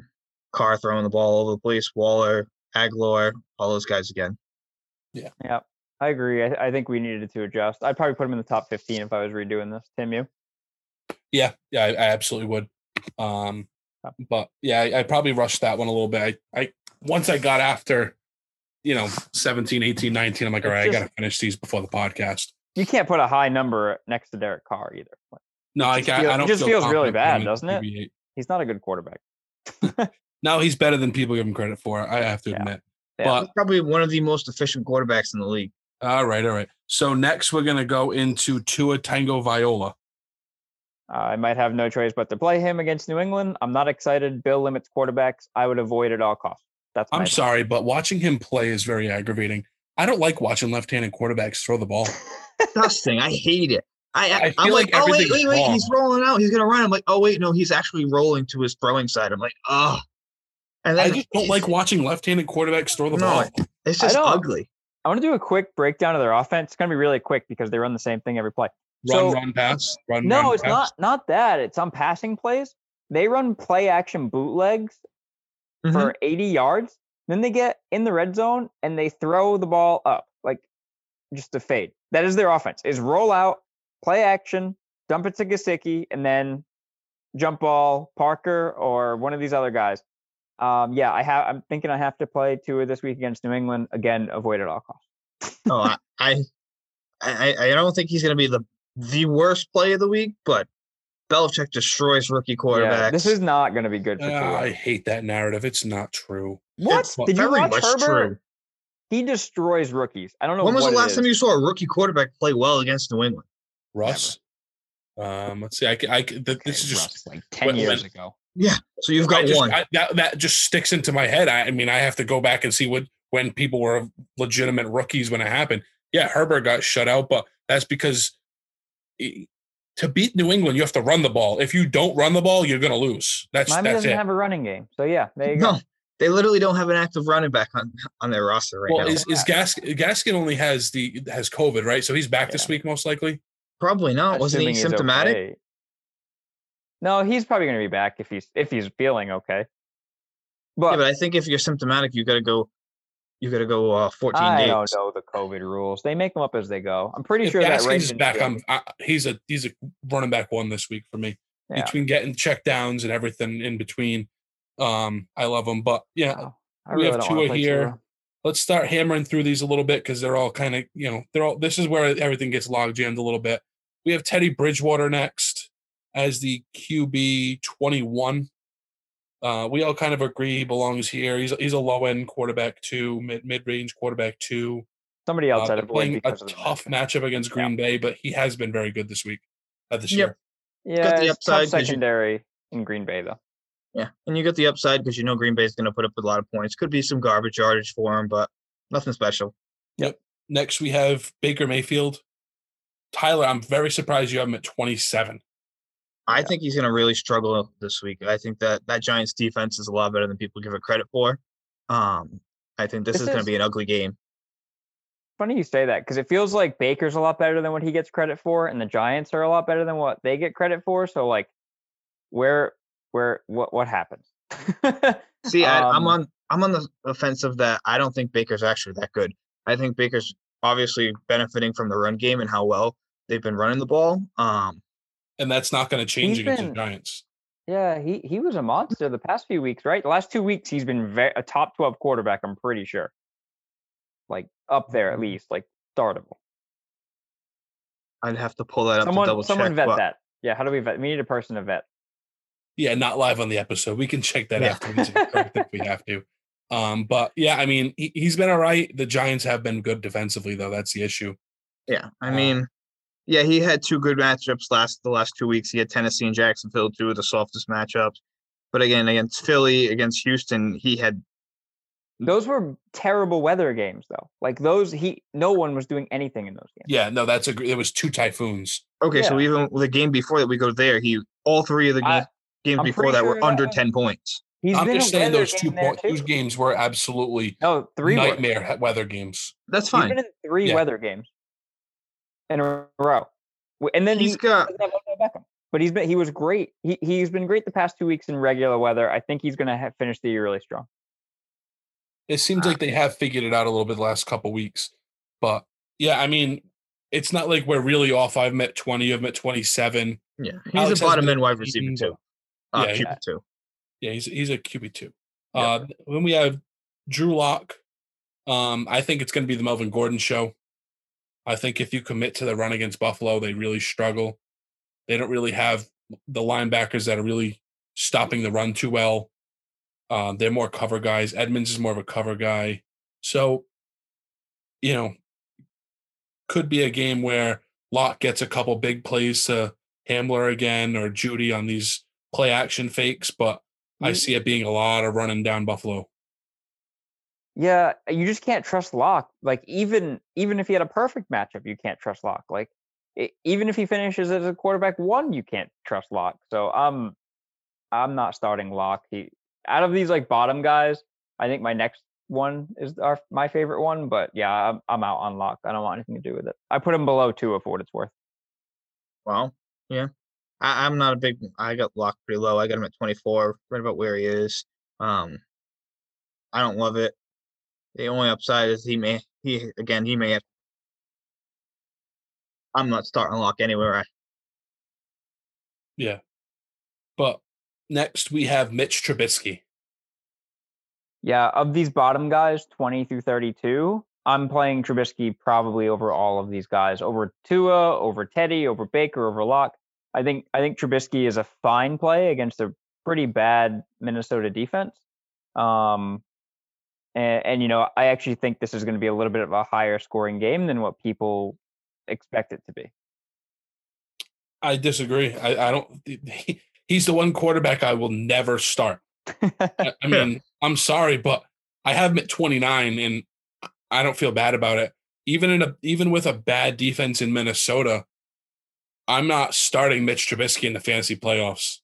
Carr throwing the ball all over the place, Waller, Agholor, all those guys again. Yeah. Yeah, I agree. I, I think we needed to adjust. I'd probably put him in the top 15 if I was redoing this. Tim, you? Yeah, yeah, I, I absolutely would. Um, but yeah, I, I probably rushed that one a little bit. I, I once I got after, you know, 17, 18, 19, I'm like, It's all right, I got to finish these before the podcast. You can't put a high number next to Derek Carr either. Like, No, I, just I, feel- I it don't. just feel feels really bad, doesn't it? QB8. He's not a good quarterback. No, he's better than people give him credit for. I have to Yeah. admit. Yeah. But He's probably one of the most efficient quarterbacks in the league. all right, all right. So next we're gonna go into Tua Tagovailoa. Uh, I might have no choice but to play him against New England. I'm not excited. Bill limits quarterbacks. I would avoid at all costs. That's I'm sorry, but watching him play is very aggravating. I don't like watching left-handed quarterbacks throw the ball. Disgusting. I hate it. I, I I feel am like like, oh wait, wait, wait, wrong. he's rolling out. He's gonna run. I'm like, oh wait, no, he's actually rolling to his throwing side. I'm like, oh. And I just don't like watching left-handed quarterbacks throw the No, ball. it's just don't- ugly. I want to do a quick breakdown of their offense. It's gonna be really quick because they run the same thing every play. Run, So- run, pass. Run, No, run, it's pass. not not that. It's on passing plays. They run play action bootlegs Mhm. for 80 yards. Then they get in the red zone and they throw the ball up, like just a fade. That is their offense. Is roll out, play action, dump it to Gesicki, and then jump ball Parker or one of these other guys. Um, yeah, I have. I'm thinking I have to play Tua this week against New England again. Avoid at all costs. Oh, I, I, I, I don't think he's gonna be the the worst play of the week, but Belichick destroys rookie quarterbacks. Yeah, this is not going to be good for Tua. I hate that narrative. It's not true. What it's did you very watch much Herbert? true. He destroys rookies. I don't know. When was what the last time you saw a rookie quarterback play well against New England? Russ. Um, let's see. I, c- I c- th- this is just Russ, like ten when- years when- ago. Yeah. So you've I got just, one. I, that that just sticks into my head. I, I mean, I have to go back and see what when people were legitimate rookies when it happened. Yeah, Herbert got shut out, but that's because i- to beat New England, you have to run the ball. If you don't run the ball, you're going to lose. That's Miami that's doesn't it. have a running game, so yeah, there you go. no, they literally don't have an active running back on on their roster right well, now. is, is Gas, Gaskin only has the has COVID, right? So he's back this week most likely. Probably not. Wasn't he symptomatic? okay. No, he's probably going to be back if he's if he's feeling okay. But, Yeah, but I think if you're symptomatic, you got to go. You got to go uh, 14 I days. don't know the COVID rules. They make them up as they go. I'm pretty If sure that Gaskin's Ravens back, I'm, I, he's a he's a running back one this week for me. yeah, Between getting check downs and everything in between, um, I love him. But yeah, no, I we really have don't Tua here. Tua. let's start hammering through these a little bit because they're all kind of you know they're all this is where everything gets log jammed a little bit we have teddy bridgewater next as the qb 21 uh, we all kind of agree he belongs here he's, he's a low end quarterback two mid mid-range quarterback two Somebody else uh, I'd playing a because of the tough matchup. matchup against green bay but he has been very good this week uh, this Yep. year Yeah, the upside tough 'cause you- secondary in Green Bay though. Yeah, and you get the upside because you know Green Bay is going to put up a lot of points. Could be some garbage yardage for him, but nothing special. Yep. Next we have baker mayfield tyler i'm very surprised you have him at 27 I Yeah. think he's going to really struggle this week. I think that that Giants defense is a lot better than people give it credit for. Um, I think this, This is going to be an ugly game. Funny you say that because it feels like Baker's a lot better than what he gets credit for, and the Giants are a lot better than what they get credit for. So like, where, where, what, what happens? See, I, I'm Um, on I'm on the offensive that I don't think Baker's actually that good. I think Baker's obviously benefiting from the run game and how well they've been running the ball. Um, and that's not going to change He's against been- the giants yeah, he he was a monster the past few weeks, right? The last two weeks he's been ve- a top twelve quarterback. I'm pretty sure, like up there at least, like startable. I'd have to pull that up to Someone, double someone check. vet but that. Yeah, how do we vet? We need a person to vet. Yeah, not live on the episode. We can check that Yeah. afterwards and correct it if we have to. Um, but yeah, I mean, he, he's been all right. The Giants have been good defensively, though. That's the issue. Yeah, I Um, mean, yeah, he had two good matchups last the last two weeks. He had Tennessee and Jacksonville, two of the softest matchups. But again, against Philly, against Houston, he had Those were terrible weather games, though. Like those, he no one was doing anything in those games. Yeah, no, that's a. It was two typhoons. okay. So even the game before that, we go there. He all three of the I- games, games I'm before pretty that were that under was- ten points. He's I'm just saying those two game there, point, those games were absolutely No, three nightmare he- weather games. That's He's fine. been in three Yeah. weather games in a row, and then He's he got doesn't have Odell Beckham. But he's been he was great. He he's been great the past two weeks in regular weather. I think he's gonna have finish the year really strong. It seems Ah. like they have figured it out a little bit the last couple weeks, but yeah, I mean, it's not like we're really off. I've met twenty. I've met twenty-seven. yeah. He's Alex a has bottom been end wide receiver beaten, too. Uh, Yeah, QB two. Yeah, he's he's a QB two. Yeah. Uh, then we have Drew Lock. Um, I think it's going to be the Melvin Gordon show. I think if you commit to the run against Buffalo, they really struggle. They don't really have the linebackers that are really stopping the run too well. Um, they're more cover guys. Edmunds is more of a cover guy. So, you know, could be a game where Lock gets a couple big plays to Hamler again or Jeudy on these play action fakes, but I see it being a lot of running down Buffalo. Yeah, you just can't trust Lock. Like even even if he had a perfect matchup, you can't trust Lock. Like e- even if he finishes as a quarterback one, you can't trust Lock. So um, I'm not starting Lock. He out of these like bottom guys, I think my next one is our my favorite one. But yeah, I'm, I'm out on Lock. I don't want anything to do with it. I put him below two for what it's worth. Well, yeah. I, I'm not a big I got locked pretty low. I got him at 24, right about where he is. Um I don't love it. The only upside is he may he again he may have I'm not starting Lock anywhere. I, Yeah. But next we have Mitch Trubisky. Yeah, of these bottom guys, 20 through 32, I'm playing Trubisky probably over all of these guys, over Tua, over Teddy, over Baker, over Lock. I think I think Trubisky is a fine play against a pretty bad Minnesota defense. Um, and, and you know, I actually think this is going to be a little bit of a higher scoring game than what people expect it to be. I disagree. I, I don't. He, he's the one quarterback I will never start. I, I mean, I'm sorry, but I have him at 29, and I don't feel bad about it. Even in a even with a bad defense in Minnesota, I'm not starting Mitch Trubisky in the fantasy playoffs.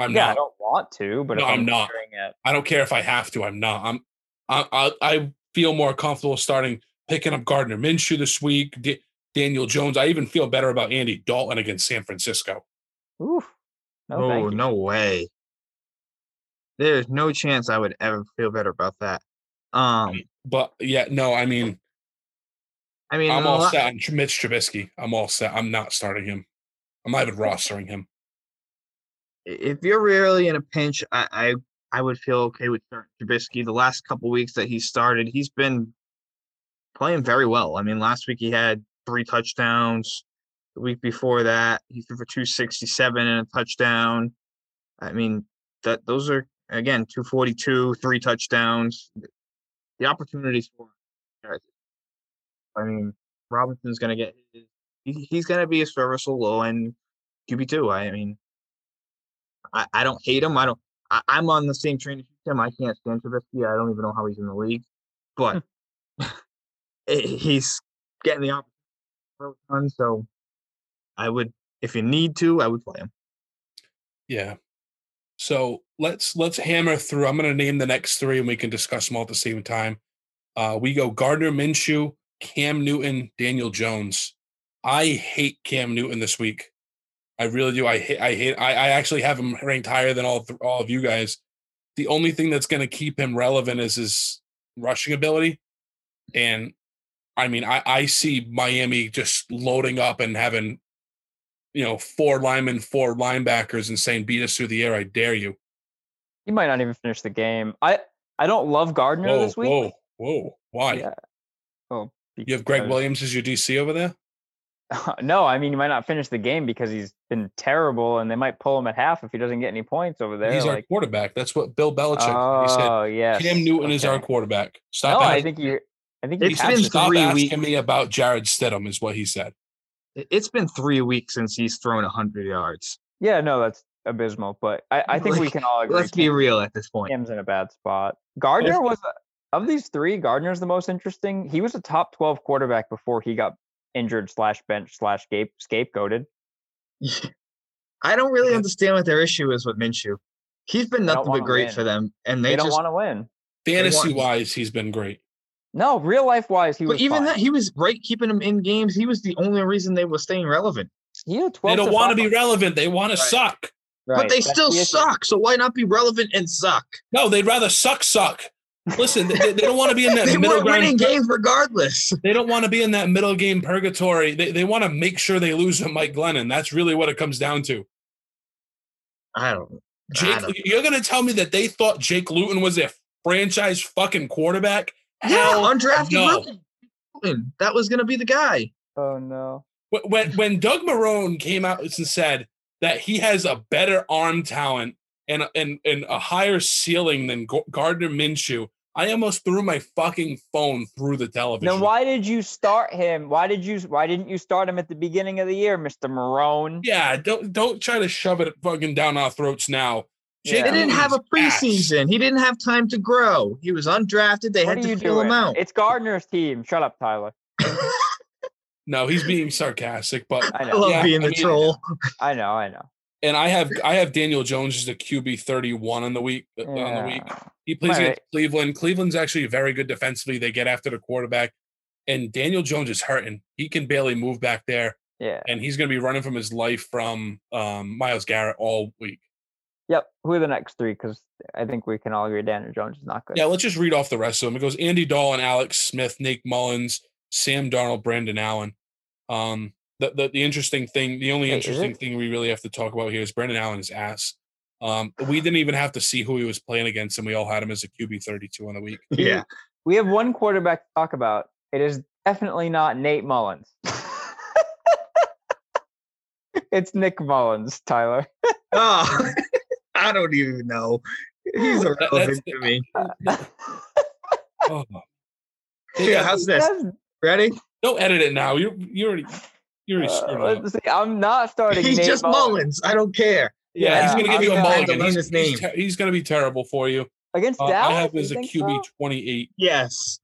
I'm yeah, I don't want to, but No, if I'm, I'm not. it, I don't care if I have to. I'm not. I'm. I I, I feel more comfortable starting picking up Gardner Minshew this week. D- Daniel Jones. I even feel better about Andy Dalton against San Francisco. oof, no, oh, no way. There's no chance I would ever feel better about that. Um But yeah, no. I mean, I mean I'm all lot- set on Mitch Trubisky. I'm all set. I'm not starting him. I'm not even rostering him. If you're really in a pinch, I, I I would feel okay with starting Trubisky. The last couple weeks that he started, he's been playing very well. I mean, last week he had three touchdowns. The week before that, he threw for 267 and a touchdown. I mean, that those are again 242, three touchdowns. The opportunities for him. I mean, Robinson's gonna get his, he's gonna be a serviceable low end QB two. I mean, I, I don't hate him. I don't. I, I'm on the same train as him. I can't stand Trubisky. I don't even know how he's in the league, but he's getting the opportunity for a ton. So I would, if you need to, I would play him. Yeah. So let's let's hammer through. I'm going to name the next three, and we can discuss them all at the same time. Uh, we go Gardner Minshew, Cam Newton, Daniel Jones. I hate Cam Newton this week. I really do. I hate. I hate. I, I actually have him ranked higher than all th- all of you guys. The only thing that's going to keep him relevant is his rushing ability, and I mean, I I see Miami just loading up and having you know, four linemen, four linebackers, and saying, "Beat us through the air, I dare you." He might not even finish the game. I I don't love Gardner Whoa, this week. whoa, whoa! Why? Yeah. Oh, You have Gregg Williams as your DC over there? no, I mean he might not finish the game because he's been terrible, and they might pull him at half if he doesn't get any points over there. He's our quarterback. That's what Bill Belichick. he said, oh yes, "Cam Newton is our quarterback." Stop. No, I think you. I think you It's have been to. stop three asking weeks. me about Jarrett Stidham. Is what he said. It- It's been three weeks since he's thrown 100 yards. Yeah, no, that's abysmal. But I, I think we can all agree. Let's be Cam- real at this point. Cam's in a bad spot. Gardner was a- of these three. Gardner's the most interesting. He was a top twelve quarterback before he got injured slash bench slash scape scapegoated. I don't really understand what their issue is with Minshew. He's been nothing but great win. for them, and they, They, don't just. want to win. Fantasy wise, he's been great. No, real life wise, he but was. even fine. that, he was right keeping them in games. He was the only reason they were staying relevant. he had They don't want to be relevant. They want to Right. suck. but they that's still the suck. So why not be relevant and suck? No, they'd rather suck, suck. Listen, they, they don't want to be in that they middle weren't winning games regardless. They don't want to be in that middle game purgatory. They, they want to make sure they lose to Mike Glennon. That's really what it comes down to. I don't. I don't- you're going to tell me that they thought Jake Luton was a franchise fucking quarterback? Yeah, Hell undrafted no. rookie. That was going to be the guy. Oh no. When- When when Doug Marrone came out and said that he has a better arm talent and and and a higher ceiling than Gardner Minshew, I almost threw my fucking phone through the television. Then why did you start him? Why did you? Why didn't you start him at the beginning of the year, Mister Marrone? Yeah, don't don't try to shove it fucking down our throats now. Jake Yeah. They didn't have a Luton's ass. preseason. He didn't have time to grow. He was undrafted. They What had to you feel doing? him out. It's Gardner's team. Shut up, Tyler. No, he's being sarcastic, but I I love Yeah, being I the mean- troll. I know. I know. And I have I have Daniel Jones as a QB 31 on the week uh, on the week. He plays Alright. against Cleveland. Cleveland's actually very good defensively. They get after the quarterback, and Daniel Jones is hurting. He can barely move back there, Yeah. and he's going to be running from his life from um, Myles Garrett all week. Yep. Who are the next three? Because I think we can all agree Daniel Jones is not good. Yeah, let's just read off the rest of them. It goes Andy Dalton Alex Smith, Nate Mullens, Sam Darnold, Brandon Allen. Um, the, the the interesting thing, the only Wait, interesting thing we really have to talk about here is Brandon Allen's ass. Um, we didn't even have to see who he was playing against, and we all had him as a QB 32 on the week. Yeah. We have one quarterback to talk about. It is definitely not Nate Mullens. it's Nick Mullens, Tyler. Oh, I don't even know. He's That- irrelevant to me. Oh. Yeah, how's this? Ready? don't edit it now. You you already you already uh, screwed up. see, I'm not starting. He's Nate just Mullens. I don't care. Yeah, he's gonna give I'm you a gonna have mulligan. He's, his he's, ter- he's gonna be terrible for you. against Uh, Dallas. I have you as a QB so? 28. Yes.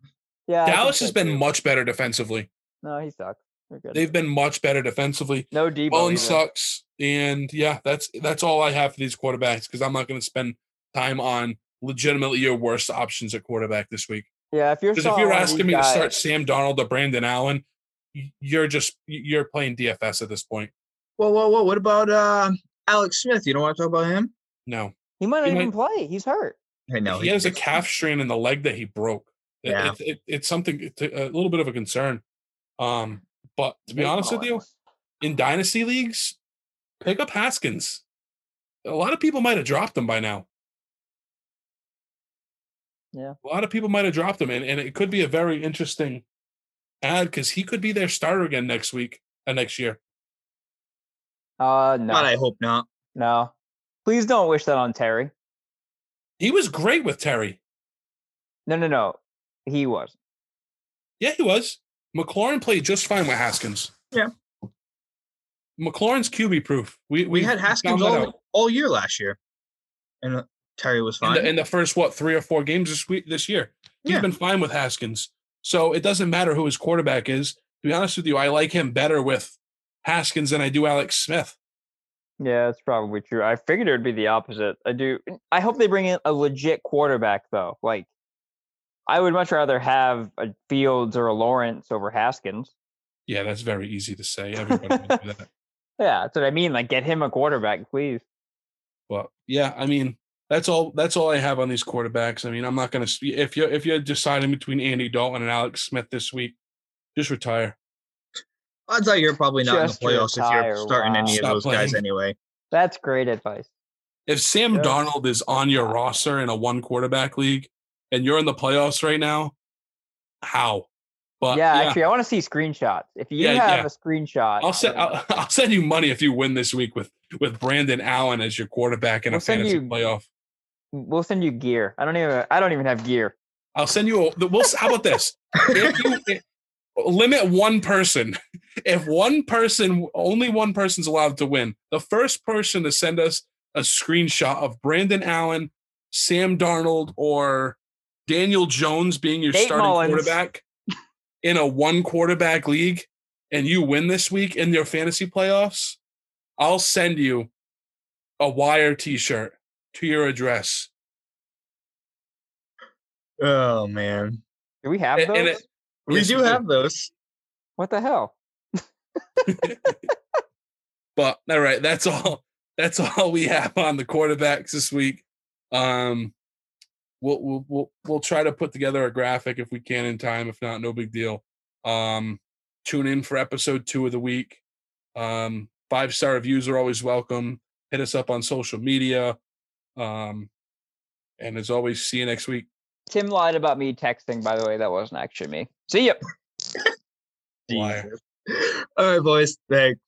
Yeah, Dallas has been too. much better defensively. No, he sucks. Good. They've been much better defensively. no Deebo. Mullens either. sucks, and yeah, that's that's all I have for these quarterbacks because I'm not going to spend time on legitimately your worst options at quarterback this week. Yeah, if you're Because if you're asking these me to start Sam Darnold or Brandon Allen, y- you're just you're playing DFS at this point. Whoa, whoa, whoa. What about uh, Alex Smith? You don't want to talk about him? No, he might not he even play. He's hurt. I know. he has a calf strain in the leg that he broke. Yeah. it- it- it's something it's a a little bit of a concern. Um, but to be Nate honest with you, in dynasty leagues, pick up Haskins. A lot of people might have dropped him by now. Yeah. A lot of people might have dropped him, and, and it could be a very interesting ad because he could be their starter again next week, uh, next year. Uh, no, God, I hope not. no. Please don't wish that on Terry. He was great with Terry. No, no, no. He was. Yeah, he was. McLaurin played just fine with Haskins. Yeah. McLaurin's QB proof. We We had Haskins all, all year last year. And uh, Terry was in fine. the, in the first what three or four games this week this year. He's Yeah. been fine with Haskins, so it doesn't matter who his quarterback is. To be honest with you, I like him better with Haskins than I do Alex Smith. Yeah, that's probably true. I figured it would be the opposite. I do. I hope they bring in a legit quarterback, though. Like, I would much rather have a Fields or a Lawrence over Haskins. Yeah, that's very easy to say. Everybody would do that. Yeah, that's what I mean. Like, get him a quarterback, please. But yeah, I mean, that's all. That's all I have on these quarterbacks. I mean, I'm not going to. If you if you're deciding between Andy Dalton and Alex Smith this week, just retire. Odds are you're probably not Just in the playoffs if you're starting any of Stop those guys anyway. That's great advice. If Sam Yeah. Darnold is on your roster in a one quarterback league, and you're in the playoffs right now, how? But yeah, yeah actually, I want to see screenshots. If you Yeah, have yeah. a screenshot, I'll send I'll, I'll send you money if you win this week with with Brandon Allen as your quarterback in We'll a fantasy you- playoff. We'll send you gear. I don't even. I don't even have gear. I'll send you. A, the- we'll, how about this? If you i- limit one person, if one person, only one person's allowed to win, the first person to send us a screenshot of Brandon Allen, Sam Darnold, or Daniel Jones being your Nate starting Mullens. quarterback in a one quarterback league, and you win this week in your fantasy playoffs, I'll send you a wire T-shirt to your address. Oh man. Do we have And- those? and it- We Yes, do we do. have those. what the hell? But all right, that's all. That's all we have on the quarterbacks this week. Um, we'll we'll we'll, we'll try to put together a graphic if we can in time. If not, no big deal. Um, tune in for episode two of the week. Um, five star reviews are always welcome. Hit us up on social media. Um, and as always, see you next week. Tim lied about me texting. By the way, that wasn't actually me. See ya. Liar. All right, boys. Thanks.